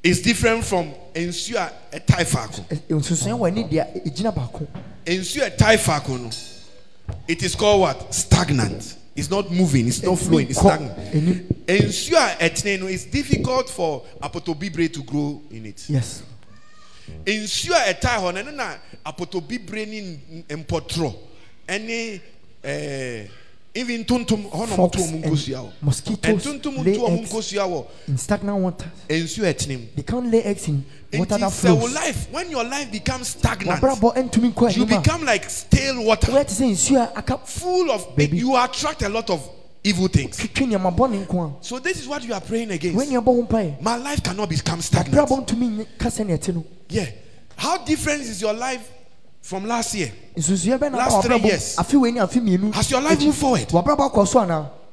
is different from nsuo a ɛtae faako ɛ- eh, eh, nsusuan wɔ ani deɛ ɛgyina baako nsuo a ɛtae faako no it is called what? Stagnant. It's not moving. It's not flowing. It's stagnant. nsuo a ɛtene no it's difficult for apotobibire to grow in it. Yes. Nsuo a ɛtae hɔ no ɛno na apotobibire ne n- mpɔtorɔ ɛne ɛɛ even ntontom hɔ nom Fox to ɔmo nkosua hɔ mosquitoes ntontom lay nto ɔmo nkosua wɔ in stagnant water. Nsuo ɛtene mu they can't lay eggs in water nti that sɛ wo flows. life. When your life becomes stagnant wabrabɔ ntumi nkɔ you anim a become like stale water. Woyɛ te sɛ nsuo a aka full of Baby. you attract a lot of evil things. Twitwi so this is what you are praying against. Nyɛ bɔ ho mpaeɛ my life cannot become stagnant. wabrabɔ ntumi no yeah. How different is your life From last year. Last three years. a few years a few minu. Has your life moved forward?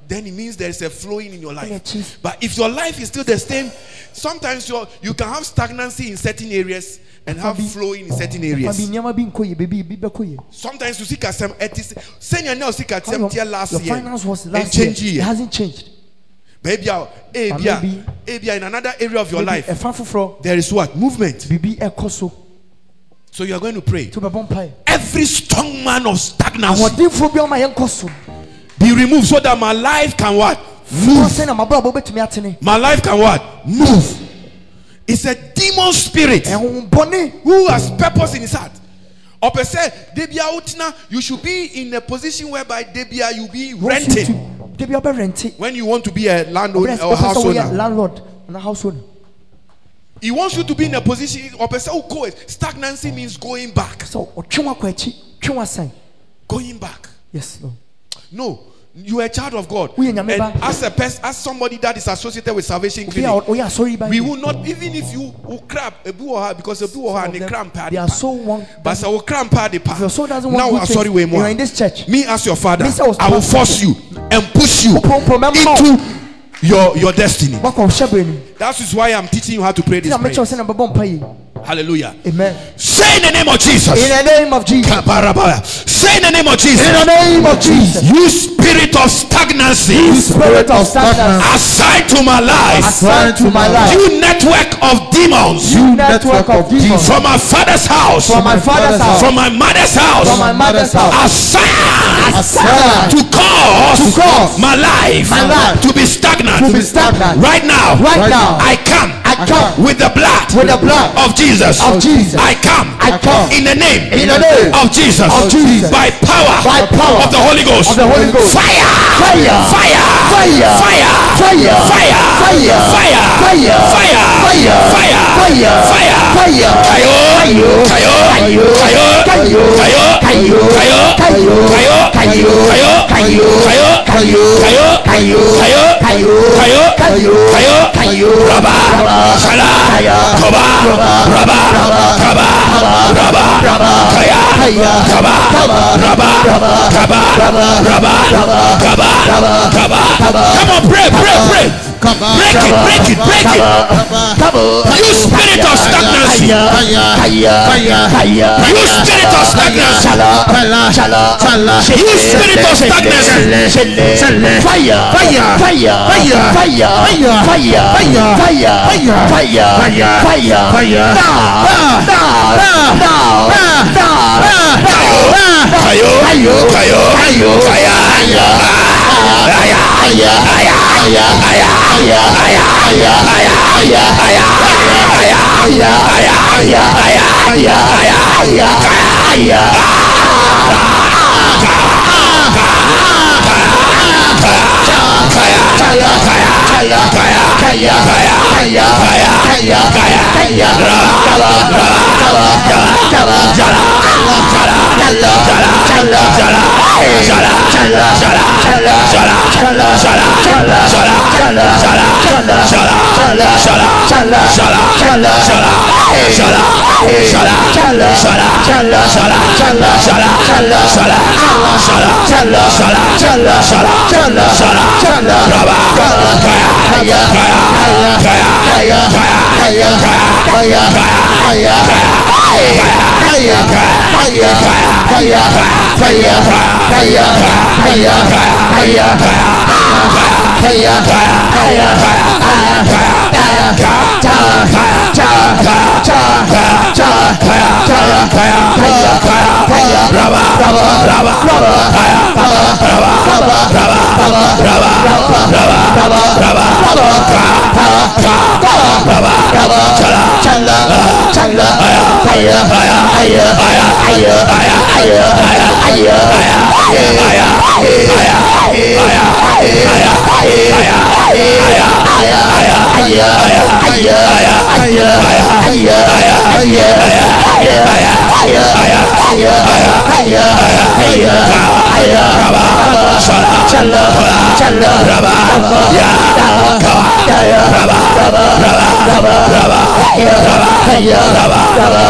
Then it means there is a flowing in your life. But if your life is still the same, sometimes you you can have stagnancy in certain areas and have flowing in certain areas. Sometimes you seek some senior now seek at some last your year. Your finance was last year. It hasn't changed. Ah, eh, ah, maybe, eh, maybe, maybe ah, in another area of your life, there is what movement so you are going to pray. to bɛbɔ mpaeɛ Every strong man of stagnancy ahoɔdenfoɔ bi a ɔma yɛnkɔ so be removed so that my life can what move sɛ na mabrabɔ bɛtumi atene my life can what move. It's a demon spirit. who has purpose in his heart. Ọpẹ sẹ debia otina you should be in a position whereby debia you be renting when you want to be a ɔbɛ or sɛ house owner. landlord na house owner he wants you to be in a position of stagnancy means going back. So going back. Yes, Lord. No, you are a child of God. And as a person, as somebody that is associated with salvation clinic, we will not even if you will crab eh, because you are and a cramp They are so one. But so cramp If your soul doesn't want now, sorry, way more. You are in this church. Me as your father, I will force you and push you into your your destiny. Wakɔ ɔhyɛ bɔ anim that is why i'm teaching you how to pray this prayer. sɛ na bɛbɔ mpaeɛ hallelujah. Amen. Say in the name of jesus. In the name of Jesus. Say in the name of jesus. In the name of Jesus. You spirit of stagnancy. You spirit of stagnancy. Aside to my life assigned to my life you network of demons. You network of demons. from my father's house. From my father's house. From my mother's house. from my mother's house. assigned assigned to cause, To cause my life, my life to be stagnant. to be stagnant. Right now, Right now. I come, I come with the blood, with the blood of Jesus. of Jesus. I come, I come in the name, in the name of Jesus, of Jesus. by power, By power of the Holy Ghost. of the Holy Ghost. Fire, Fire. fire, Fire. fire, Fire. fire, Fire. fire, Fire. fire, Fire. fire, Fire. fire, Fire. Kayo, Kayo. kayo, Kayo. kayo, Kayo. kayo, Kayo. Kayo, Kayo. kayo, Kayo. kayo, Kayo. kayo, Kayo. kayo, Kayo. kayo, Kayo. kayo, Kayo. kayo, Kayo. raba, shala, koba, raba, kaba, raba, Kaya. kaba, raba, kaba, raba, kaba, kaba. Come on, pray, pray, pray. Break it, break it, break it. You spirit of stagnancy. You spirit of stagnancy. You spirit of stagnancy. Fire, fire, fire, fire, fire, fire, fire, fire, fire, fire, fire, fire. Now, now, now, now, now, Kayo, kayo, kayo, kayo, Fire! Roba, roba, roba. Fire! Chandler, Chandler, Chandler, Yeah.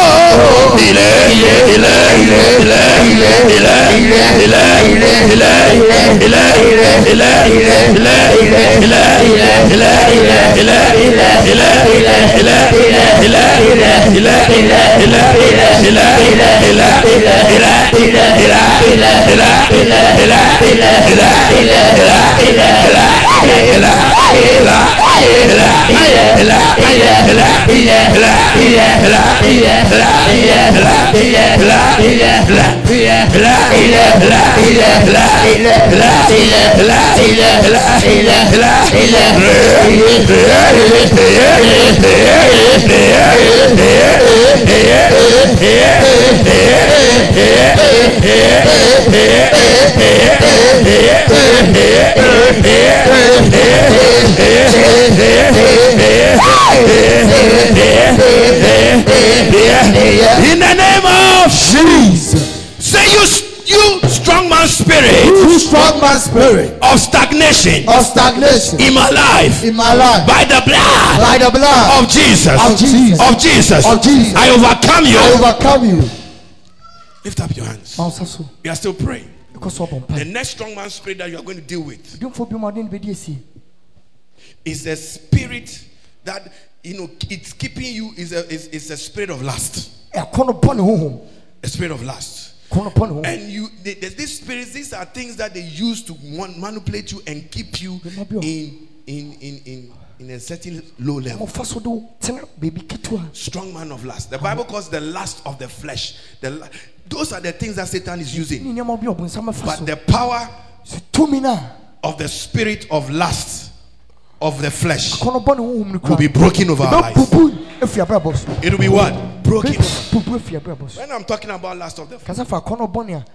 إله إله إله إله kaya. In the name of Jesus. Say you, strong man spirit You strong man spirit of stagnation of stagnation in my life in my life by the blood by the blood of Jesus. of Jesus. Of Jesus. Of Jesus. I overcome you. I overcome you. Lift up your hands. We are still praying. ɛkɔ so ɔbɔ The next strong man spirit that you are going to deal with dwomfoɔ bi mu ade no bɛdi asi is the spirit that you know it's keeping you is a is, is a spirit of lust. ɛkɔ no bɔ ne honhom A spirit of lust. Kɔ no bɔ ne honhom And you, they- there's these spirits. These are things that they use to man- manipulate you and keep you in in in in in a certain low level. ɔmɔfa so de wo tena baabi ketewa Strong man of lust. The Bible calls the lust of the flesh. The those are the things that Satan is using. nneɛma bi a ɔbonsam bɛfa But the power so tumi no of the spirit of lust of the flesh kɔ no bɔ ne honhom no will be broken over our lives. bɛpupu afi abrabɔ so It will be what broken. When I'm talking about last of the flesh, kasa fa akɔnɔ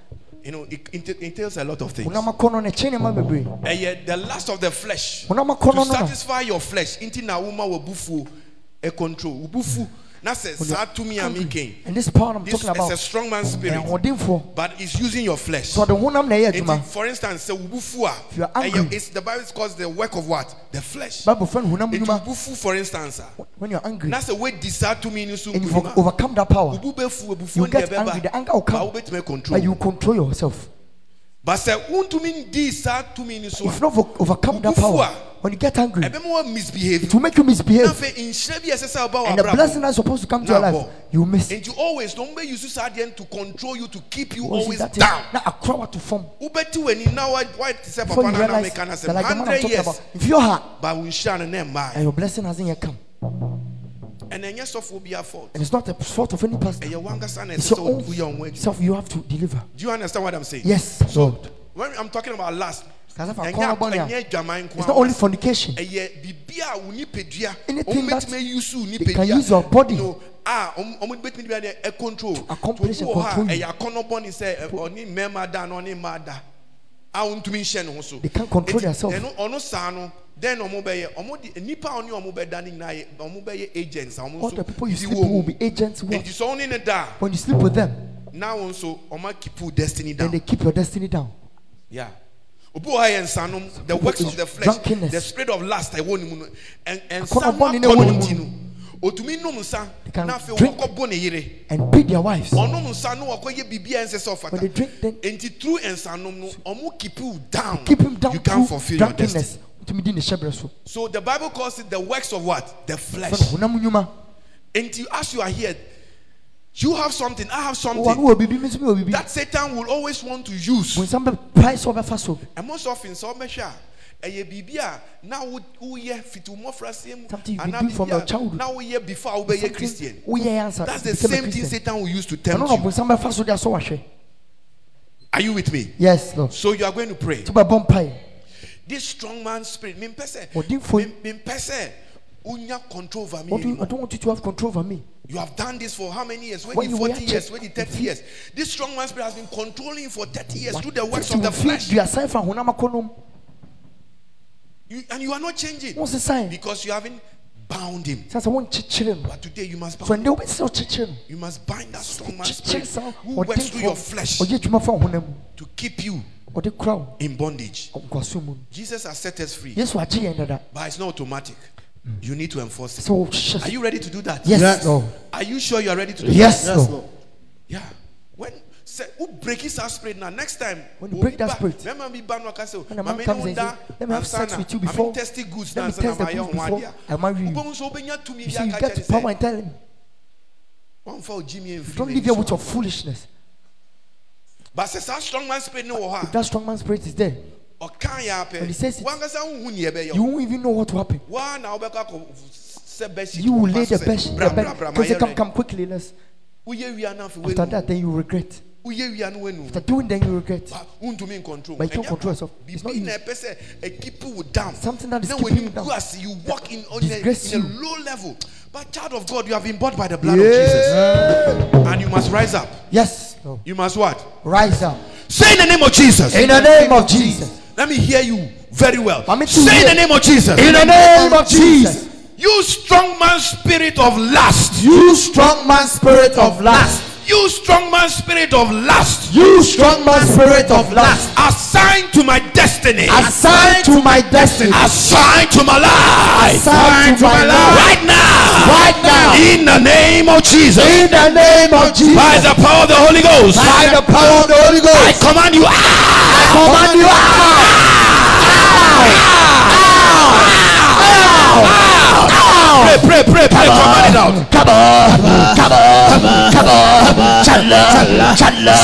you know, it, it entails a lot of things. honam akɔnɔ no ɛkyɛ nneɛma bebree And yet, the lust of the flesh to akɔnɔ no no satisfy your flesh. Inti na wuma wo bufu a control. Bufu. Na se sa to me and this power I'm This talking about is a strong man eh, spirit, but it's using your flesh. so the honam na ɛyɛ Nti, for instance, If you are angry- It's the Bible calls the work of what? The flesh. bible friend honam It nnwuma ubufu, for instance, ah. when you're angry na sɛ wadi saa tumi no so and you overcome that power Ubu bɛfu ebufuo you get angry the anger will come. But you control yourself but sɛ wuntumi di saa tumi ni so. If not overcome that power. When you get angry, misbehave. it will make you misbehave. And the blessing that's supposed to come to your life, you miss. And you always don't be used to control you to keep you always down. Now a crowd to form. Ubetu when you now why to say Papa na na hundred years. If you are, but. And your blessing hasn't yet come. And then your soft will be your fault. And it's not the fault of any pastor. And your understand it's, your own self you have to deliver. Do you understand what I'm saying? Yes. So Lord. when I'm talking about last, it's not only fornication. Anything that they can use your body. No, know, ah ọmọ ní bẹ́tẹ̀ níbi ẹ̀ control. to and control. ẹ̀yà kọ́nọ́bọ́ni sẹ́ ọ̀. A nhyɛ ne ho so They can't control themselves. ɛno ɔno saa no then ɔmo bɛyɛ ɔmo de nipa ɔne ɔmo bɛda ne nyinaa yɛ ɔmo bɛyɛ agents a ɔmo All nso the people you sleep with will mu. be agents who nti sɛ ɔne ne da When you sleep with them, wɔn nso ɔmo keep your destiny then down they keep your destiny down. yeah obi wɔ ha yɛ nsanom the works of the flesh drunkenness. the spirit of lust ɛwɔ ne mu no ɛnsa ɛwɔ akɔ ne ne mu ti no. They can drink and beat their wives. When they drink, then so keep him down. You can't fulfill your destiny. So the Bible calls it the works of what? The flesh. And as you are here, you have something, I have something. That Satan will always want to use. And most often, so measure ɛyɛ biribi a na wo- woyɛ fiti mmɔfraseɛ mu Something you've been doing from your childhood. na woyɛ before a wobɛyɛ christian Woyɛ answer. that's the same thing satan will use to Ɛno tempt na you bɛfa so de asɔ wahwɛ. are you with me Yes, Lord. so you are going to pray To mpae. this strong man spirit mempɛ sɛ Ɔdinfo yi. mem- mempɛ sɛ wonya control over me you, I don't want you to have control over me. You have done this for how many years? When When you 40 years, check- when 30 years. This strong man spirit has been controlling you for 30 years through the works of the flesh. You, and you are not changing Wɔn sisan. because you haven't bound him. Sasa wɔn kyekyere no. But today you must So bind. ndé wobɛsɛ ɔkyekyere no. You must bind that strong man Kyekyere spirit saa who works through your flesh ɔyɛ adwuma fa honam to keep you Ɔde kura wo in bondage. nkwaso. Jesus has set us free, Yesu agye yɛn dada. but it's not automatic. You need to enforce it. So, ɔhyehyɛ Are you ready to do that? Yes, Yes. Lord. Are you sure you are ready to do Yes, Yes, Lord. Lord. Yeah. When Say, who break his spirit now? Next time, when you break that spirit, remember me castle. When a man comes in, let me have sex with you before. Let me goods let me test the goods before I marry you. You see, you get to power and tell him. Don't live here with your foolishness. But says that strong man spirit no If that strong man spirit is there. And he says it, you won't even know what will happen. You will lay the best. Because they come, come quickly. Let's. After that, then you regret. Woyɛ wia no woanu. After doing, then you regret. Ah, but control. But you can't Ɛnyɛ control yourself. It's not Biribi you. na ɛpɛ sɛ ɛ keep you down. Something that is Now keeping when you down. you walk in on a, in a low level. But child of God, you have been bought by the blood of Jesus. And you must rise up. Yes. Lord. You must what? Rise up. Say in the name of Jesus. In the name of Jesus. Let me hear you very well. Say in the name of Jesus. In the name of Jesus. You strong man spirit of lust. You strong man spirit of lust. You strong man spirit of lust. You strong man spirit of lust. Assigned to my destiny. Assigned to my destiny. Assigned to my life. Assigned to my life. Right now. Right now. In the name of Jesus. In the name of Jesus. By the power of the Holy Ghost. By the power of the Holy I Ghost. command you out. command you out. Pray, pray, pray, pray. Command it out. Come on, come on, come on. Chala, chala,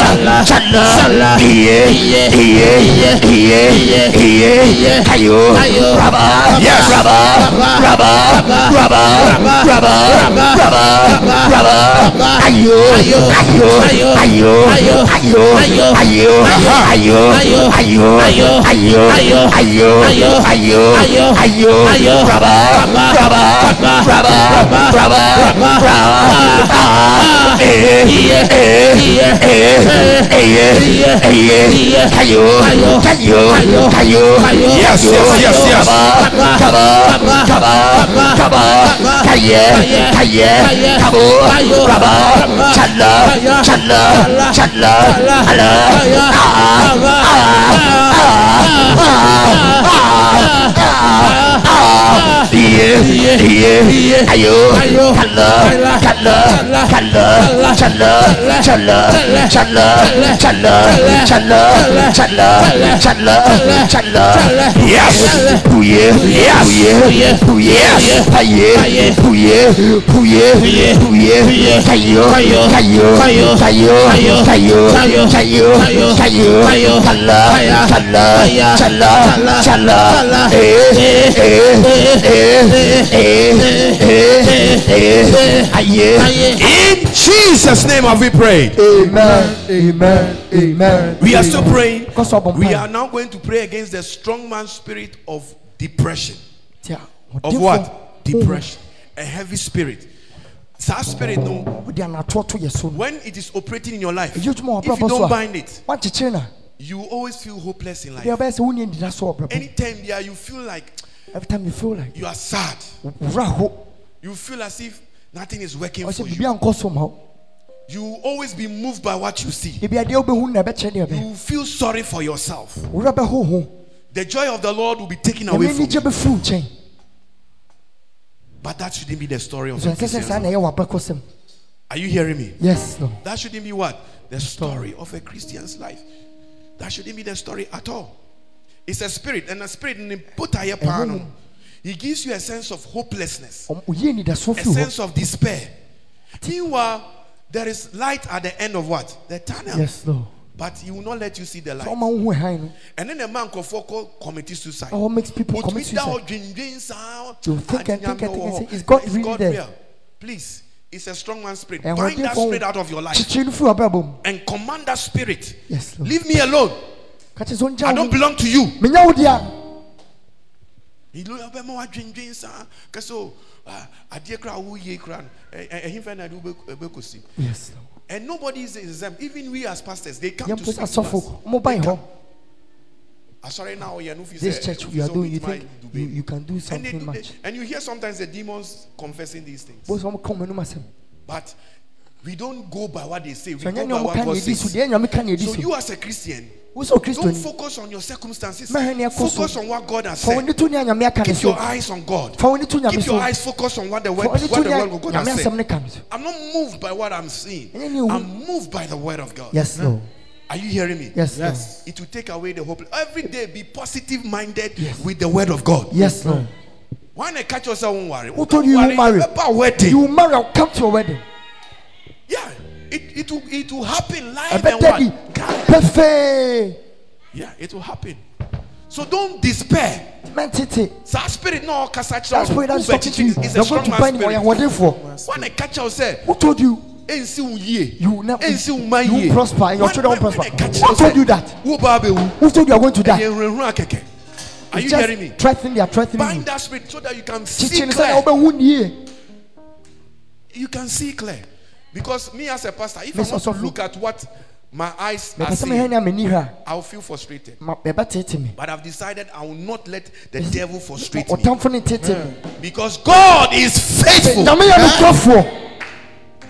chala. Iye, iye, iye, iye. Kayo, raba, Yes. raba, raba, raba, raba, raba, raba. Ayo, ayo, ayo, ayo, ayo, ayo, ayo, ayo, ayo, ayo, ayo, ayo, ayo, ayo, raba, raba, raba, Brava, brava, brava, brava, brava, brava, ah, ah, iye, iye, ayo, kala, kala, kala, chala, Chala, chala, chala, chala, chala, chala, chala. Yes, eh, eh, eh, In Jesus' name have we prayed. Amen. Amen. Amen. We are still praying. We are now going to pray against the strong man spirit of depression. Of what? Depression. A heavy spirit. That spirit, no, wode anatoɔ to yɛ so no when it is operating in your life, if ɛyɛ adwuma wɔ you don't bind it, you always feel hopeless in life. ɔbɛyɛ sɛ wonni ndida so wɔ brabɔ Anytime there, you feel like every time you feel like you are sad. You feel as if nothing is working for you. biribi ankɔ so ma wo You will always be moved by what you see. ebi adeɛ wobɛhu na ɛbɛkyerɛ deɛ You feel sorry for yourself. The joy of the Lord will be taken away from you. bɛfiri wo nkyɛn But that shouldn't be the story of the ɛnsɛ sɛ saa Christian. na ɛyɛ w'abɛkɔsɛm Are you hearing me? yes no That shouldn't be what? The story of a Christian's life. That shouldn't be the story at all. It's a spirit, and a spirit in pan. He gives you a sense of hopelessness, Ɔm- oyie nidasoɔ a sense of despair. Meanwhile, there is light at the end of what? The tunnel. yes no But he will not let you see the light. ɔma wo hu hann And then a man called commit suicide. ɛhɔ makes people But commit suicide You think and think and think and say, is God really there? real? Please, it's a strong man spirit. ɛhɔ Bind that spirit out of your life kyekyere no firi w'abrabɔ mu and command that spirit. yes no Leave me alone. Ka kyerɛ sɛ I don't belong to you. menya wo dea Ìlú ọbẹ̀ mọ́ wá dwendwen saa kẹsàn ó ah, adeɛ kura awo yie kura no. Ɛhin fɛn na ɛde ọbẹ̀ kò sí. yes no And nobody is exempt. Even we as pastors, they come to speak to us. asɔfo ɔmo ban hɔ Asɔre náà ɔyɛ nufi this church we are doing you think you, you can do something much. and you hear sometimes the demons confessing these things. bo sɛ ɔmo ka ɔmo anim asɛm But we don't go by what they say. We sɛ go by what ka na God so says. deɛ nyame ka na edi So so you as a Christian, don't focus on your circumstances. mɛhwɛ nea ɛkɔ so Focus on what God has fa said. w'ani to nea nyame aka ne Keep your eyes on God. fa w'ani to nyame Keep your eyes focused on what the word, what the word of God nyame has said. ne ka no so I'm not moved by what I'm seeing. Ɛnyɛ ne ewu. I'm moved by the word of God. yes no Are you hearing me? yes no It will take away the hope. Every day, be positive minded with the word of God. yes no Why not catch yourself? Won't worry. who told you you will marry About wedding. you will marry I'll come to your wedding yeah, it, it will it will happen live and what? pɛfɛɛ Yeah, it will happen. So don't despair. So spirit no that spirit that is talking to you you're a going strong to man spirit. Why not catch yourself? who told you Ensi wo yie. you will never Ensi wo man you will prosper and your Why- children will prosper who told you that Wo ba bɛwu. who told you are going to die Ɛyɛ nhwehwɛ akɛkɛ. Are you hearing me? threatening they are threatening Bind you that spirit so that you can see kyikyiri ne sɛ na clear. You can see clear. Because me as a pastor, if I want to look at what my eyes are seeing, ne a m'ani hwɛ I'll feel frustrated. a ma- ɛbɛtete me. But I've decided I will not let the devil frustrate me. ɔtamfo ne tete me. Because God is faithful.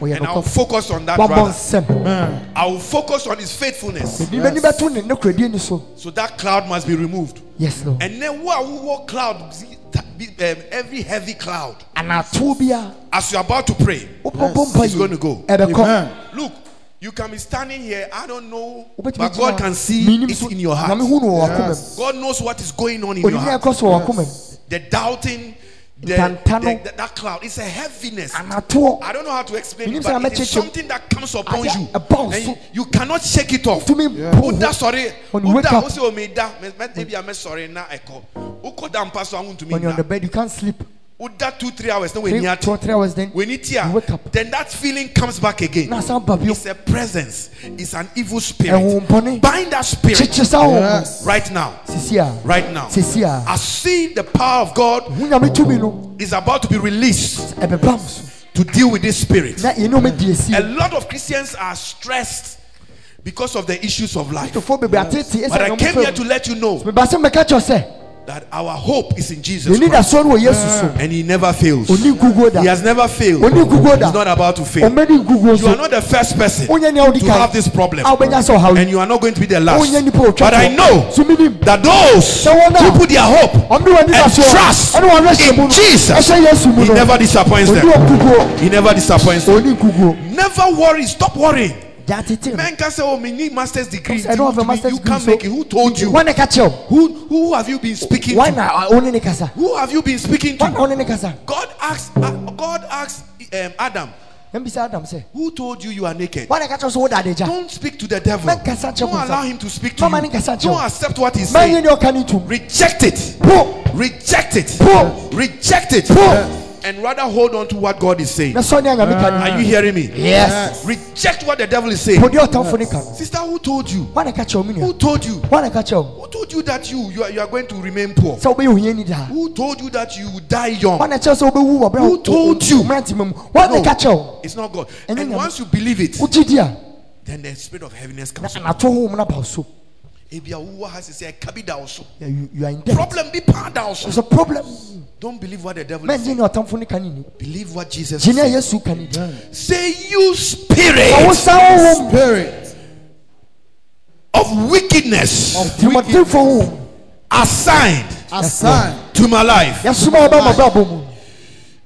And I'll focus on that wabɔ rather. nsɛm I will focus on his faithfulness. nibani bɛto ne nokoradie ni so So that cloud must be removed. yes no And then what what cloud? see, that be- um, every heavy cloud. anatoɔ bia As you're about to pray, wobɛbɔ mpa it's going to go. ɛbɛkɔ Look, you can be standing here. I don't know, but God can see menim it in your nyame heart. hu no wɔ wakoma God knows what is going on in mu your heart. ɛkɔ so wɔ wakoma mu The doubting, the, Ntanta no. the- the- that cloud. It's a heaviness. anatoɔ I don't know how to explain Menim it, sɛ but it is amɛkyekyɛ- something that comes upon Ade- you. ɛba And so. you cannot shake it off. tumi Woda mpo sɔre, When you wake woda up- wo sɛ omeda, mɛ- mɛ- ebi a mɛsɔre na ɛkɔ. Wokɔda mpa so a wontumi when you're on the nna. bed you can't sleep Woda two, three hours na three, w'ani two or ate. three hours then W'ani te a, you wake up. then that feeling comes back again. na san ba bio It's a presence. It's an evil spirit. Bind that spirit kyekye sa wo right now. sisi a Right now. sisi a I see the power of God hu nyame tumi no is about to be released to deal with this spirit. na yɛne ɔmɛdi asi A lot of Christians are stressed because of the issues of life. kristofoɔ But I came here to let you know meba sɛ mɛka kyerɛ sɛ that our hope is in Jesus Christ. dasoɔ no wɔ yesu so And he never fails. ɔni nkuguo da He has never failed. ɔni nkuguo da He's not about to fail. You are not the first person to have this problem. a wobɛnya sɛ ɔhaw And you are not going to be the last. But I know that those Sɛ wɔn a- who put their hope and trust ɛne wɔn ahyɛ mu in Jesus, ɛhyɛ yesu mu he never disappoints them. He never disappoints them. Never worry. Stop worrying that thing. Eh? Men can say, "Oh, me need master's degree." I don't have a master's degree. You can't make it. Who told you? Why I catch up. Who who have you been speaking Why to? Why only Nikasa? Who have you been speaking to? Why only Nikasa? God asked. Uh, God asked um, Adam. Adam say, Who told you you are naked? Don't speak to the devil. Don't allow him to speak to you. Don't accept what he says. Reject it. Reject it. Reject it. Reject it and rather hold on to what God is saying. Are you hearing me? Yes. Reject what the devil is saying. Yes. Sister, who told you? Who told you? Who told you that you you are, you are going to remain poor? Who told you that you die young? Who told you? No, it's not God. And once you believe it, then the spirit of heaviness comes ebi awuwa ha sisi ɛka bi da ɔso. you are in debt. problem be paa also. it's a problem. don't believe what the devil. mɛ ní ní ɔtɔnfo ni kani ni. believe what Jesus. jìnnà yesu kani. say you spirit. awusawo wo. spirit. of wickedness. of wickedness. assigned. assigned. to my life. yasuma ɔbɛ mɔbɛ.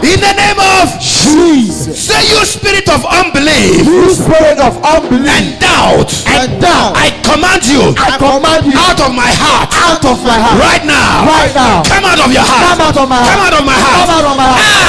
In the name of Jesus. say you spirit of unbelief You spirit of unbelief and doubt. and doubt. I command you I command you out of my heart out of my heart right now. right now. Come out of your heart. Come out of my Come heart. out of my Come heart. out of my heart.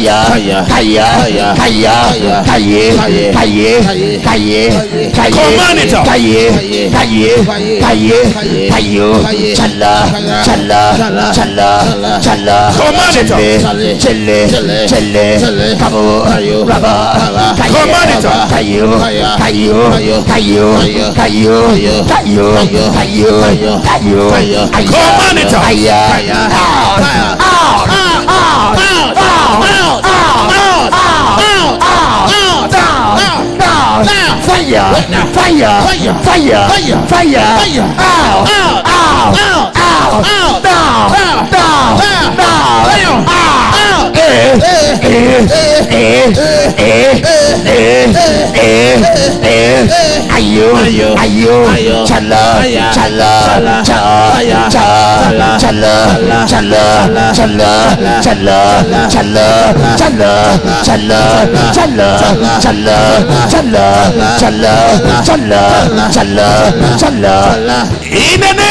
Command it out. Kaya. Kaya. Kaya. Kaya. Kaya. Kaya. Kaya. Command it out. Kaya. Kaya. Kaya. Kaya. Chala. Chala. Chala. Chala. Command it out. Chile. Chile. Chile. Kamu. Raba. Kaya. Command it out. Kayu. Kayu. Kayu. Kayu. Kayu. Kayu. Kayu. Command it out. Kaya. Out. Out. Out. Out. Out. Out. Out. Out. Out. Fire. Fire. Fire. Fire. Out. Out. Out. Down. Down. Down. Out out, out, out, out, out, out, fire, fire, fire, fire, fire, out, out. Ayo. Ayo. Chala. Chala. Cha. Cha. Chala. Chala. Chala. Chala. Chala. Chala. Chala. Chala. Chala. Chala. Chala. Chala. Chala. In the name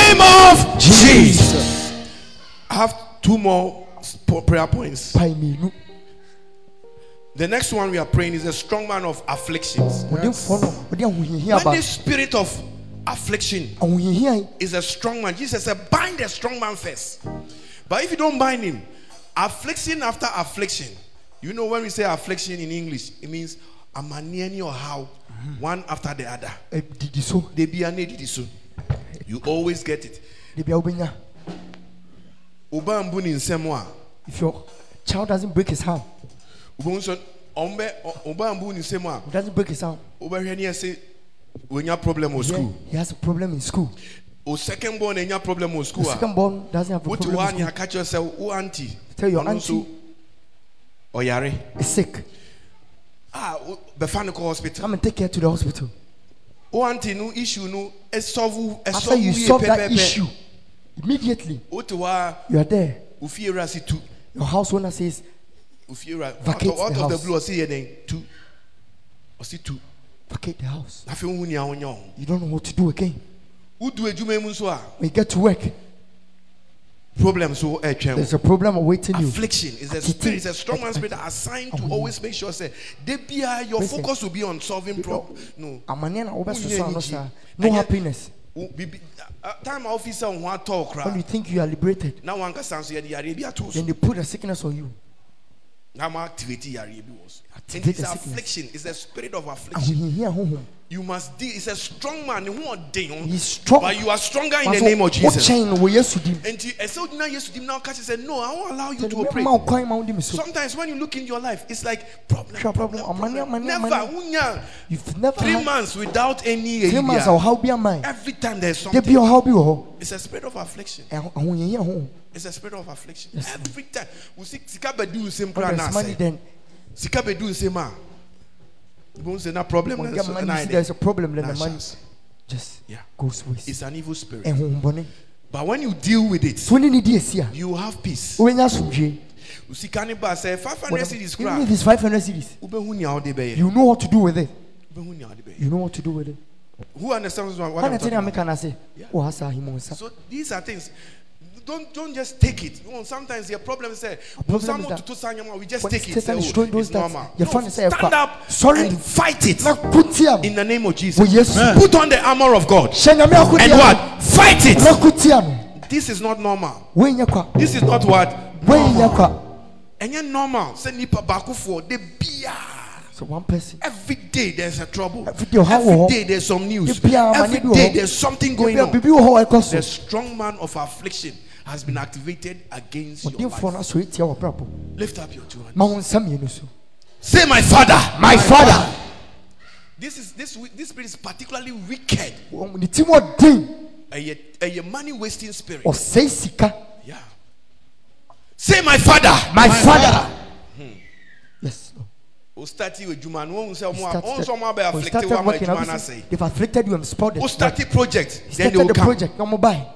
of Jesus. I have two more prayer points. The next one we are praying is a strong man of afflictions. Ɔdenfoɔ no ɔde ahohiahia When this spirit of affliction is a strong man, Jesus said, bind the strong man first. But if you don't bind him, affliction after affliction, you know when we say affliction in English, it means amaniani or how mm-hmm. one after the other. They be an edit soon. You always get it. De bia wobɛnya Oba mbu ni nsɛm a, if your child doesn't break his hand wobɛhu sɛ ɔmbɛ ɔ- oba mbu ni nsɛm a, doesn't break his hand wobɛhwɛ ne yɛ wɔnya problem wɔ yeah, school. he has a problem in school. O second born anya problem wɔ school second a, born doesn't have a problem hɔ a ne aka kyerɛ sɛ wo auntie Tell your nso ɔyare. is sick. A wo- bɛfa no kɔ hospital. Come and take her to the hospital. Wo auntie no issue no ɛsɔvo after you solve yie that pɛpɛpɛ issue Immediately, you are there. Your house owner says, vacate out, out the of house. the blue, I then two. I see. Vacate the house. You don't know what to do again. When you get to work, problem so there's a problem awaiting you. Affliction is a spirit, it's a strong man's spirit assigned to always make sure say they be your focus will be on solving problems. No. No happiness time officer on one talk When you think you are liberated, Now one can say the Arabia too. then they put a sickness on you. Now Arabia was. The sickness. affliction. It's a spirit of affliction. You must deal. It's a strong man. Who are they? He's strong. But you are stronger in the name of Jesus. wokyɛn no wɔ Yesu dim. And you, and so now yes, now catch and say, No, I won't allow you to mema operate. wo kwan ma wodi me so. Sometimes when you look in your life, it's like problem, problem, problem, problem. amane, amane, Never, You've never three months without any three months a area. ɔhaw bi ama Every time there's something, bi ɔhaw bi wɔ hɔ. it's a spirit of affliction. Eh, Honhom. It's a spirit of affliction. Every time, we see sika bedu nsem When kra na there's money, say, then sika bedu nsem a. when na so- money, na there's a problem, then Na the money just Yeah. goes waste. It's an evil spirit. But when you deal with it, when you di esi a, you have peace. wobɛnya asomdwie. Sika ne ba say 500 cedis Even if it's 500 cedis, Wobɛhu nea wode bɛyɛ. you know what to do with it. Wobɛhu nea wode bɛyɛ. You know what to do with it. Who understands what I'm talking about? make an say. Oh, asa him on sa. So these are things. Don't don't just take it. You know, sometimes your problem is that when problem is someone that to sanyama, we just when take it. Satan say, is oh, throwing those it's darts, normal. your No, friend is saying, stand up "Sorry." and fight it Na kutia in no. the name of Jesus. Wo Yesu. Put on the armor of God Hyɛ nyame akutia and no. what? Fight it. Na kutia no. This is not normal. Wenyɛ kwa. This is not what. Wenyɛ kwa. And you're normal. Say nipa baku for the beer. So one person. Every day there's a trouble. Every day, how- Every how- day there's some news. Every day, how Every many do- day there's something going Ebi a on. bibi wɔ hɔ a ɛkɔ The so. strong man of affliction has been activated against your life. no asɔre tia wɔ brabɔ. Lift up your two hands. Ma wo nsa mmienu so. Say, my father. My father. This is this this spirit is particularly wicked. Wɔn- Ne ti wɔ. A, a money wasting spirit. Yeah. Say, my father. My father. Hmm. Yes. Lord. O start with Juma. No one say, He "Mo- started- on some be when he afflicted. started What my working, Juma obviously, say? They've afflicted you and spoiled it. start the project. Then they started will the come. project. Na ɔmo buy.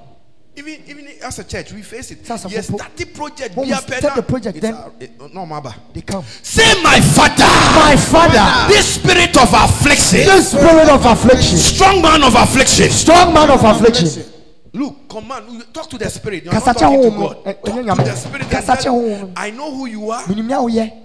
Even even as a church, we face it. Sasa Yes, start the project. When we start the project, then- a- it- no maba. They come. Say, my father. My father. This spirit of affliction. The spirit of affliction. Strong man of affliction. Strong man of affliction. Look, command. you Talk to the spirit. You're not talking to. God. Ɛ- Talk ɛnyɛ to the spirit. no. I know who you are.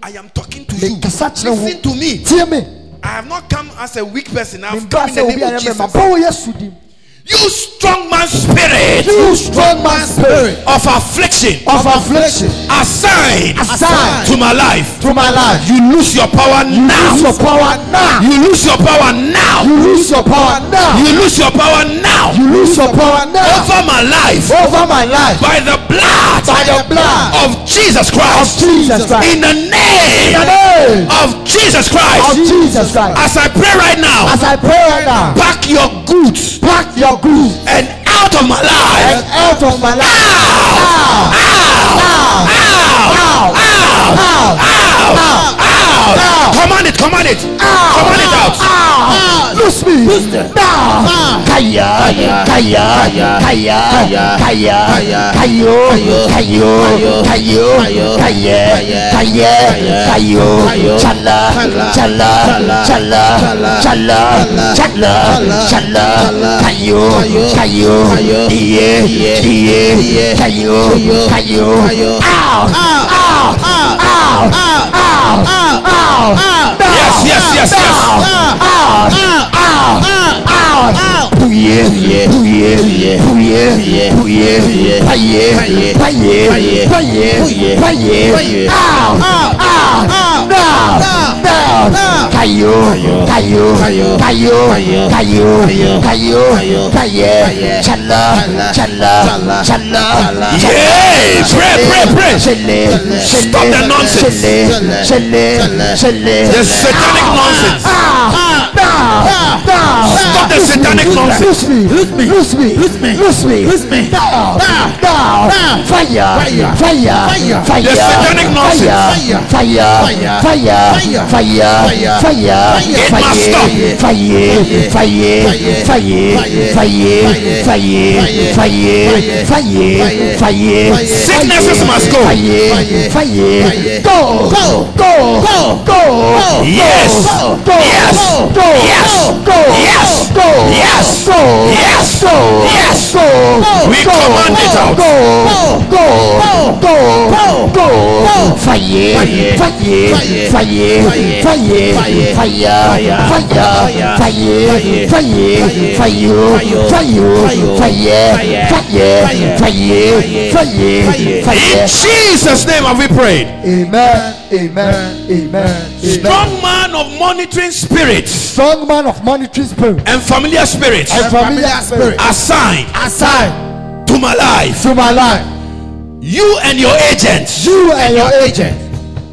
I am talking to you. Listen to me. Tie me. I have not come as a weak person. I have come in the name of Jesus. Mɛma. Bɔ wo Yesu dim. You strong man spirit You strong man spirit of affliction of affliction. assigned Assigned to my life. to my life. You lose your power now. Lose your power now. You lose your power now. You lose your power now. You lose your power now You lose your power now. over my life Over my life. by the blood By the blood of Jesus of Christ. Jesus Christ. In the name. In the name of Jesus Christ. of Jesus Christ. As I pray right now, As I pray right now, pack your goods pack your goods and out of my and life. out of my life. Now. Now. Now. Now. Command it, command it, command it out. Ah! Loose me. Now. Kaya, kaya, kaya, kaya, kaya, kayo, kayo, kayo, kaye, kaye, kayo, chala, chala, chala, chala, chala, chala, kayo, kayo, iye, iye, kayo, kayo, ow, ow, ow, ow, ow, ow, Yes, yes, yes, yes. ow, ah, ah, ah, ow, ow, Pouye, pouye, pouye, pouye, paye, paye, paye, paye, ow, ow, down, down, kayo, kayo, kayo, kayo, kayo, kaye, chala, chala, chala, Yeah, pray, pray, pray. Stop the nonsense. The satanic nonsense. Ah. Stop the satanic nonsense. Loose me, loose me, loose me, loose me, loose me. Down, down, fire, fire, fire, fire. The satanic nonsense. Fire, fire, fire, fire, fire. It must stop. Fire, fire, fire, fire, fire, fire, fire, fire. Sicknesses must go. Fire, fire, go, go, go, Go. Yes. Go. Yes. Go. Yes. Go. Yes. Go. Yes. Go. Yes. Go. Yes. Go. We Go. command it out. Go. Go. Go. Go. Fire. Fire. Fire. Fire. Fire. Fire. Fire. Fire. Fire. Fire. Fire. Fire. Fire. Fire. Fire. Fire. Fire. In Jesus' name have we prayed. Amen. Amen. Amen. Strong man of monitoring spirits. Strong man of monitoring spirits. and familiar spirits. And familiar spirit. assigned. Assigned. To my life. to my life. You and your agents, You and your agents.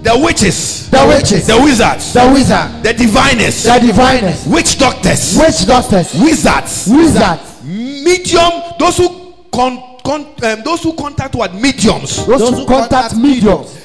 the witches, the witches, the wizards, the wizard, the diviners, the diviners, witch doctors, witch doctors, wizards, wizards, medium, those who con, con, um, those who contact what? Mediums, those who contact mediums,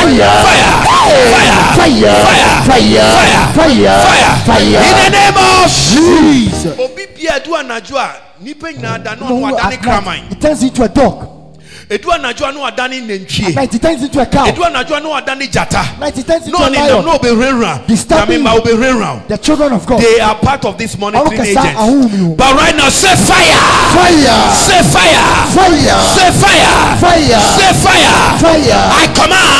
fire, fire, fire, fire, fire, fire, in the name of Jesus. Obi bia do anadwo a nipa nyinaa da na ɔno adane kraman. It turns into a dog. Edu anadwo anu adane nantwie. Night it turns into a cow. Edu anadwo anu adane jata. Night it turns into no, a lion. No, no, oberenra. Disturbing Yamima round. The children of God. They are part of this monitoring agent. But right now, say fire. Fire. Say fire. Fire. Say fire. Fire. Say fire. Fire. I command.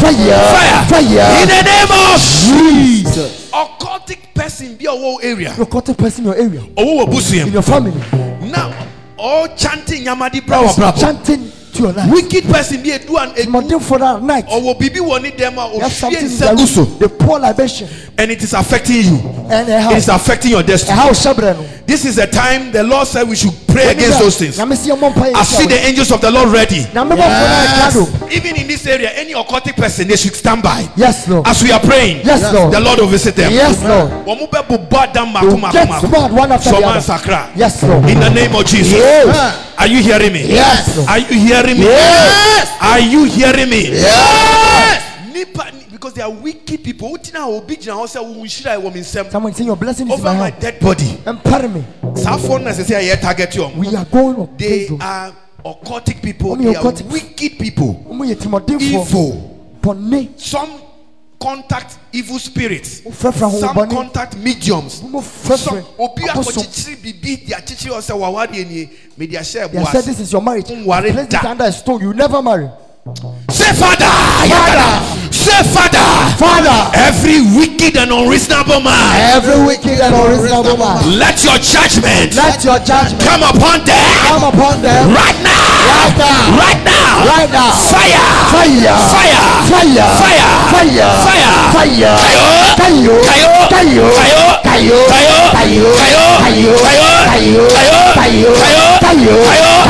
Fire. Fire. Fire. In the name of Jesus. Occultic person be your area. Occultic person in your area. Owo In your family. Now, all chanting Yamadi Prawa Chanting your life. wicked person bi edu an edu Monday for that night. ɔwɔ bibi wɔ ne dɛm a You have something in nsa the so room. They pour libation. and it is affecting you And a it is affecting your A destiny house shabre no. this is the time the lord said we should pray against those things Nyame si yɛmmɔ mpaeɛ i see the angels of the lord ready Nyame bɔ fo na ɛka do. even in this area any occultic person they should stand by Yes, Lord. as we are praying Yes, Lord. the lord will visit them Yes, Lord. wɔn mo bɛ bɔ adam You mako get mako smart one mako after the sɔman other. sakra Yes, Lord. in the name of jesus Yes. are you hearing me Yes. are you hearing hearing me? Yes. Are you hearing me? Yes. Because they are wicked people. Someone say your blessing over my, dead body. Empower me. We are going. They are occultic people. They are wicked people. Evil. Some contact evil spirits some contact mediums some obi Abosom. akɔkyekyere biribi de akyekyere ɔsɛ wawadeɛ nie mede ahyɛ They ɛboa said this is your marriage. Nware Place it da. under a stone. You never marry. say father father say father Father. every wicked and unreasonable man Every wicked and unreasonable man. let your judgment Let your judgment come upon them come upon them. right now Right now. right now Right now. fire Fire. fire Fire. Fire. Fire. Fire. Fire. Kayo. Kayo. Kayo. Kayo. Kayo. Kayo. Kayo. Kayo. Kayo. Kayo. Kayo. Kayo. Kayo. Kayo. Kayo. Kayo.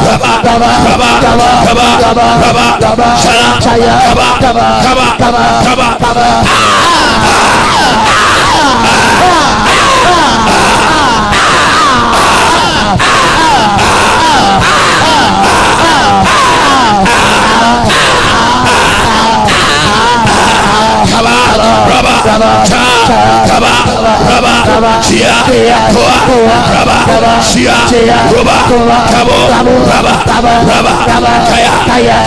kaba kaba kaba kaba kaba kaba shaya shaya kaba kaba kaba kaba kaba kaba Kaba, rubber, kaba, kaba, kaba, Chia, Toa, Raba, Chia, Roba, Kabo, Raba, Raba, Kaya,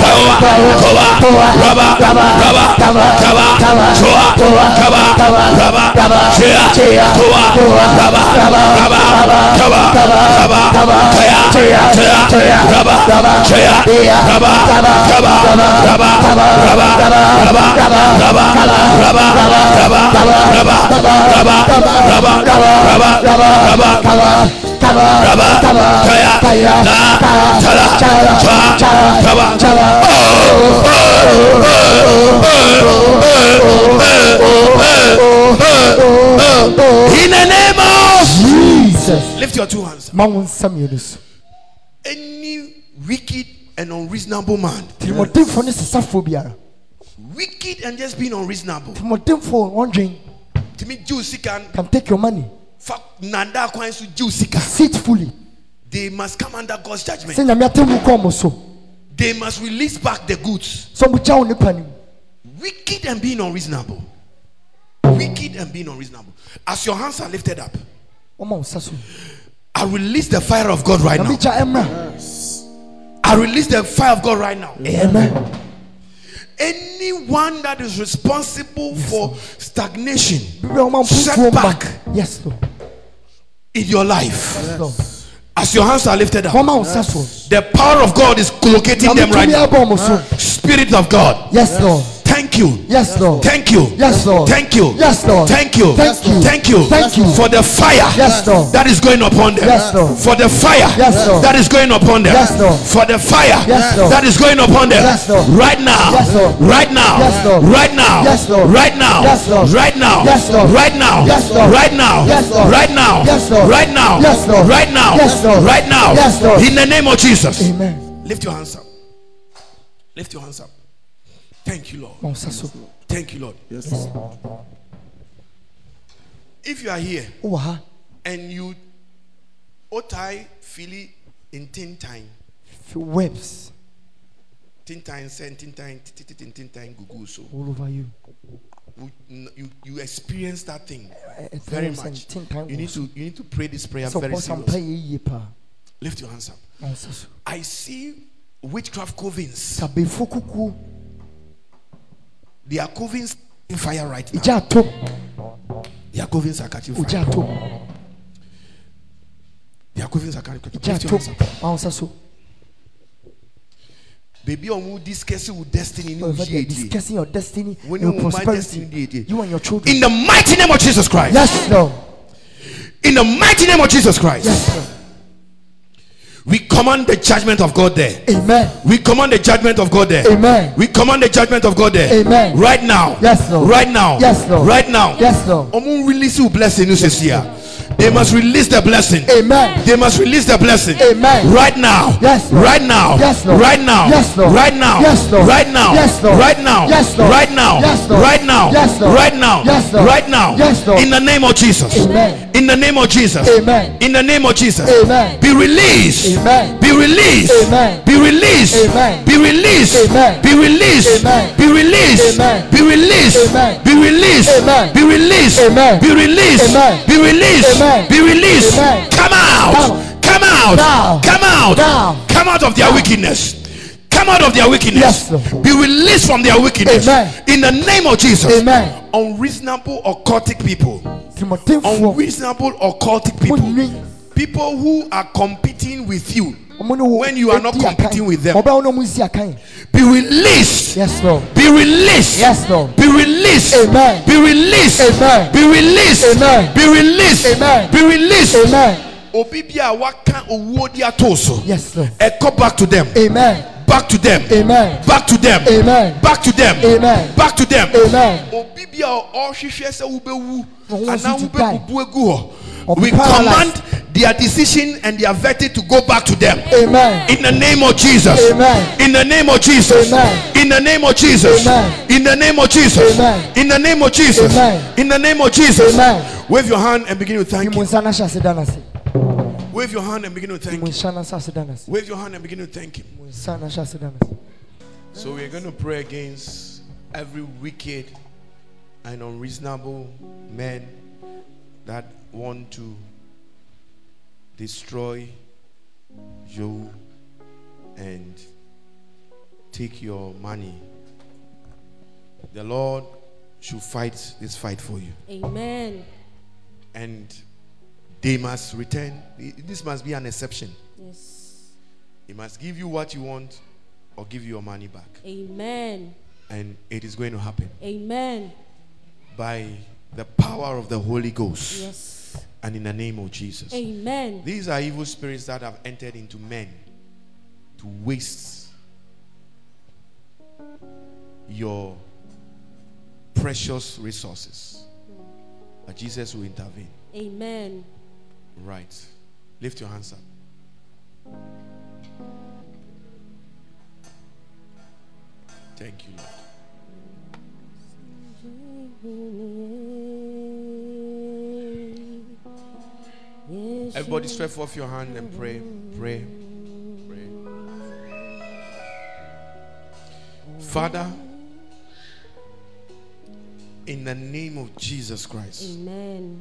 Kawa, Koa, Raba, Raba, Kaba, Toa, Kaba, Raba, Chia, Toa, Raba, Raba, Kaba, Raba, Kaya, Chia, Raba, Chia, Raba, Kaba, Raba, Raba, Raba, Raba, Raba, Raba, Raba, Raba, Raba, Raba, Raba, Raba, in the name of Jesus, lift your two hands. Any wicked and unreasonable man, Timothy for this is wicked and just being unreasonable. Motif for wondering can take your money. fa nanda kwan so Jew Sika, Sit fully. they must come under God's judgment. Sɛ nyame atemmu kɔn mo. They must release back the goods. Sɛ ɔmo gya wo nipa. Wicked and being unreasonable. Wicked and being unreasonable. As your hands are lifted up, Ɔma wo nsa so. I release the fire of God right now. I release the fire of God right now. Amen. Anyone that is responsible for stagnation Setback. Yes Lord. in your life, Yes as your hands are lifted up, Ɔma wo nsa so. the power of God is locating Nyame them right now. Spirit of God, Yes Lord. Thank you. Yes Lord. Thank you. Yes Lord. Thank you. Yes Lord. Thank you. Thank you. Thank you. Thank you. For the fire Yes, Lord. that is going upon them. Yes, Lord. For the fire Yes, Lord. that is going upon them. Yes, Lord. For the fire Yes, Lord. that is going upon them. Yes, Lord. Right now. Yes, Lord. Right now. Yes, Lord. Right now. Yes, Lord. Right now. Yes, Lord. Right now. Yes, Lord. Right now. Yes, Lord. Right now. Yes, Lord. Right now. Yes, Lord. Right now. Yes, Lord. Right now. Yes, Lord. Right now. Yes, Lord. In the name of Jesus. Amen. Lift your hands up. Lift your hands up. Thank you, Lord. Ma wo nsa so. Thank you, Lord. Yes. If you are here Wowɔ ha. and you otai fili in tin time, Feel webs tin time, send tin time, tin tin time, gugu so all over you. you, you you experience that thing Ɛ- ɛ- very much. nten kan You need to you need to pray this prayer Sɛ very ɔbɔ sampa seriously. yɛ yie. Lift your hands up. Ma wo nsa so. I see witchcraft covens. They are covering fire right now. The They are catching fire. The I are catching fire. Baby, on discussing with destiny. Discussing your destiny. When your prosperity. You and your children. In the mighty name of Jesus Christ. Yes, Lord. In the mighty name of Jesus Christ. Yes, Lord. We command the judgment of God there. Amen. We command the judgment of God there. Amen. We command the judgment of God there. Amen. Right now. Yes, Lord. Right now. Yes, Lord. Right now. Yes, Lord. Omo release you blessing you here. They must release the blessing. Amen. They must release the blessing. Amen. Right now. Yes, Lord. Right now. Yes, Lord. Right now. Yes, Lord. Right now. Yes, Lord. Right now. Yes, Lord. Right now. Yes, Lord. Right now. Yes, Lord. Right now. Yes, Lord. Right now. Yes, Lord. Right now. Yes, Lord. In the name of Jesus. Amen. In the name of Jesus. Amen. In the name of Jesus. Amen. Be released. Amen. Be released. Amen. Be released. Amen. Be released. Amen. Be released. Amen. Be released. Amen. Be released. Amen. Be released. Amen. Be released. Amen. Be released. Amen. Be released. Amen. Be released. Amen. Come out. Come out. Down. Come out. Down. Come out of their wickedness. Come out of their wickedness. Yes, Be released from their wickedness. Amen. In the name of Jesus. Amen. Unreasonable occultic people. Unreasonable occultic people. People who are competing with you. Ɔmo ne wo When you are not competing with them. Ɔbɛn wo na ɔmo nsi akan. Be released. Yes, Lord. Be released. Yes, Lord. Be released. Amen. Be released. Amen. Be released. Amen. Be released. Amen. Be released. Amen. Obi bi a waka owuo di ato so. Yes, Lord. Echo back to them. Amen. back to them. Amen. Back to them. Amen. Back to them. Amen. Back to them. Amen. Obi bi a ɔhwehwɛ sɛ wobɛwu Na wɔn anaa nso ti die. wobɛbubu egu hɔ. Or We command their decision and their verdict to go back to them. Amen. In the name of Jesus. Amen. In the name of Jesus. Amen. In the name of Jesus. Amen. In the name of Jesus. Amen. In the name of Jesus. Amen. In the name of Jesus. Amen. Wave your hand and begin to thank him. nsa na hyɛ ase da n'ase. Wave your hand and begin to thank him. nsa na hyɛ ase da n'ase. Wave your hand and begin to thank him. Mu nsa na hyɛ ase da n'ase. So we're going to pray against every wicked and unreasonable men that want to destroy you and take your money. The Lord should fight this fight for you. Amen. And they must return. This must be an exception. Yes. He must give you what you want or give you your money back. Amen. And it is going to happen. Amen. By the power of the Holy Ghost Yes. and in the name of Jesus. Amen. These are evil spirits that have entered into men to waste your precious resources. But Jesus will intervene. Amen. Right. Lift your hands up. Thank you, Lord. Everybody stretch forth your hand and pray. Pray. Pray. Father, in the name of Jesus Christ, Amen.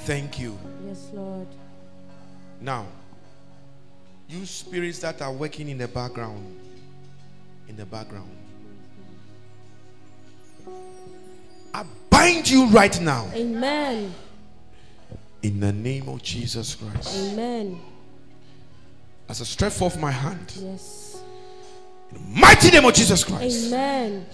thank you. Yes, Lord. Now, you spirits that are working in the background, in the background, bind you right now Amen. in the name of Jesus Christ. Amen. As I stretch forth my hand, Yes. in the mighty name of Jesus Christ, Amen.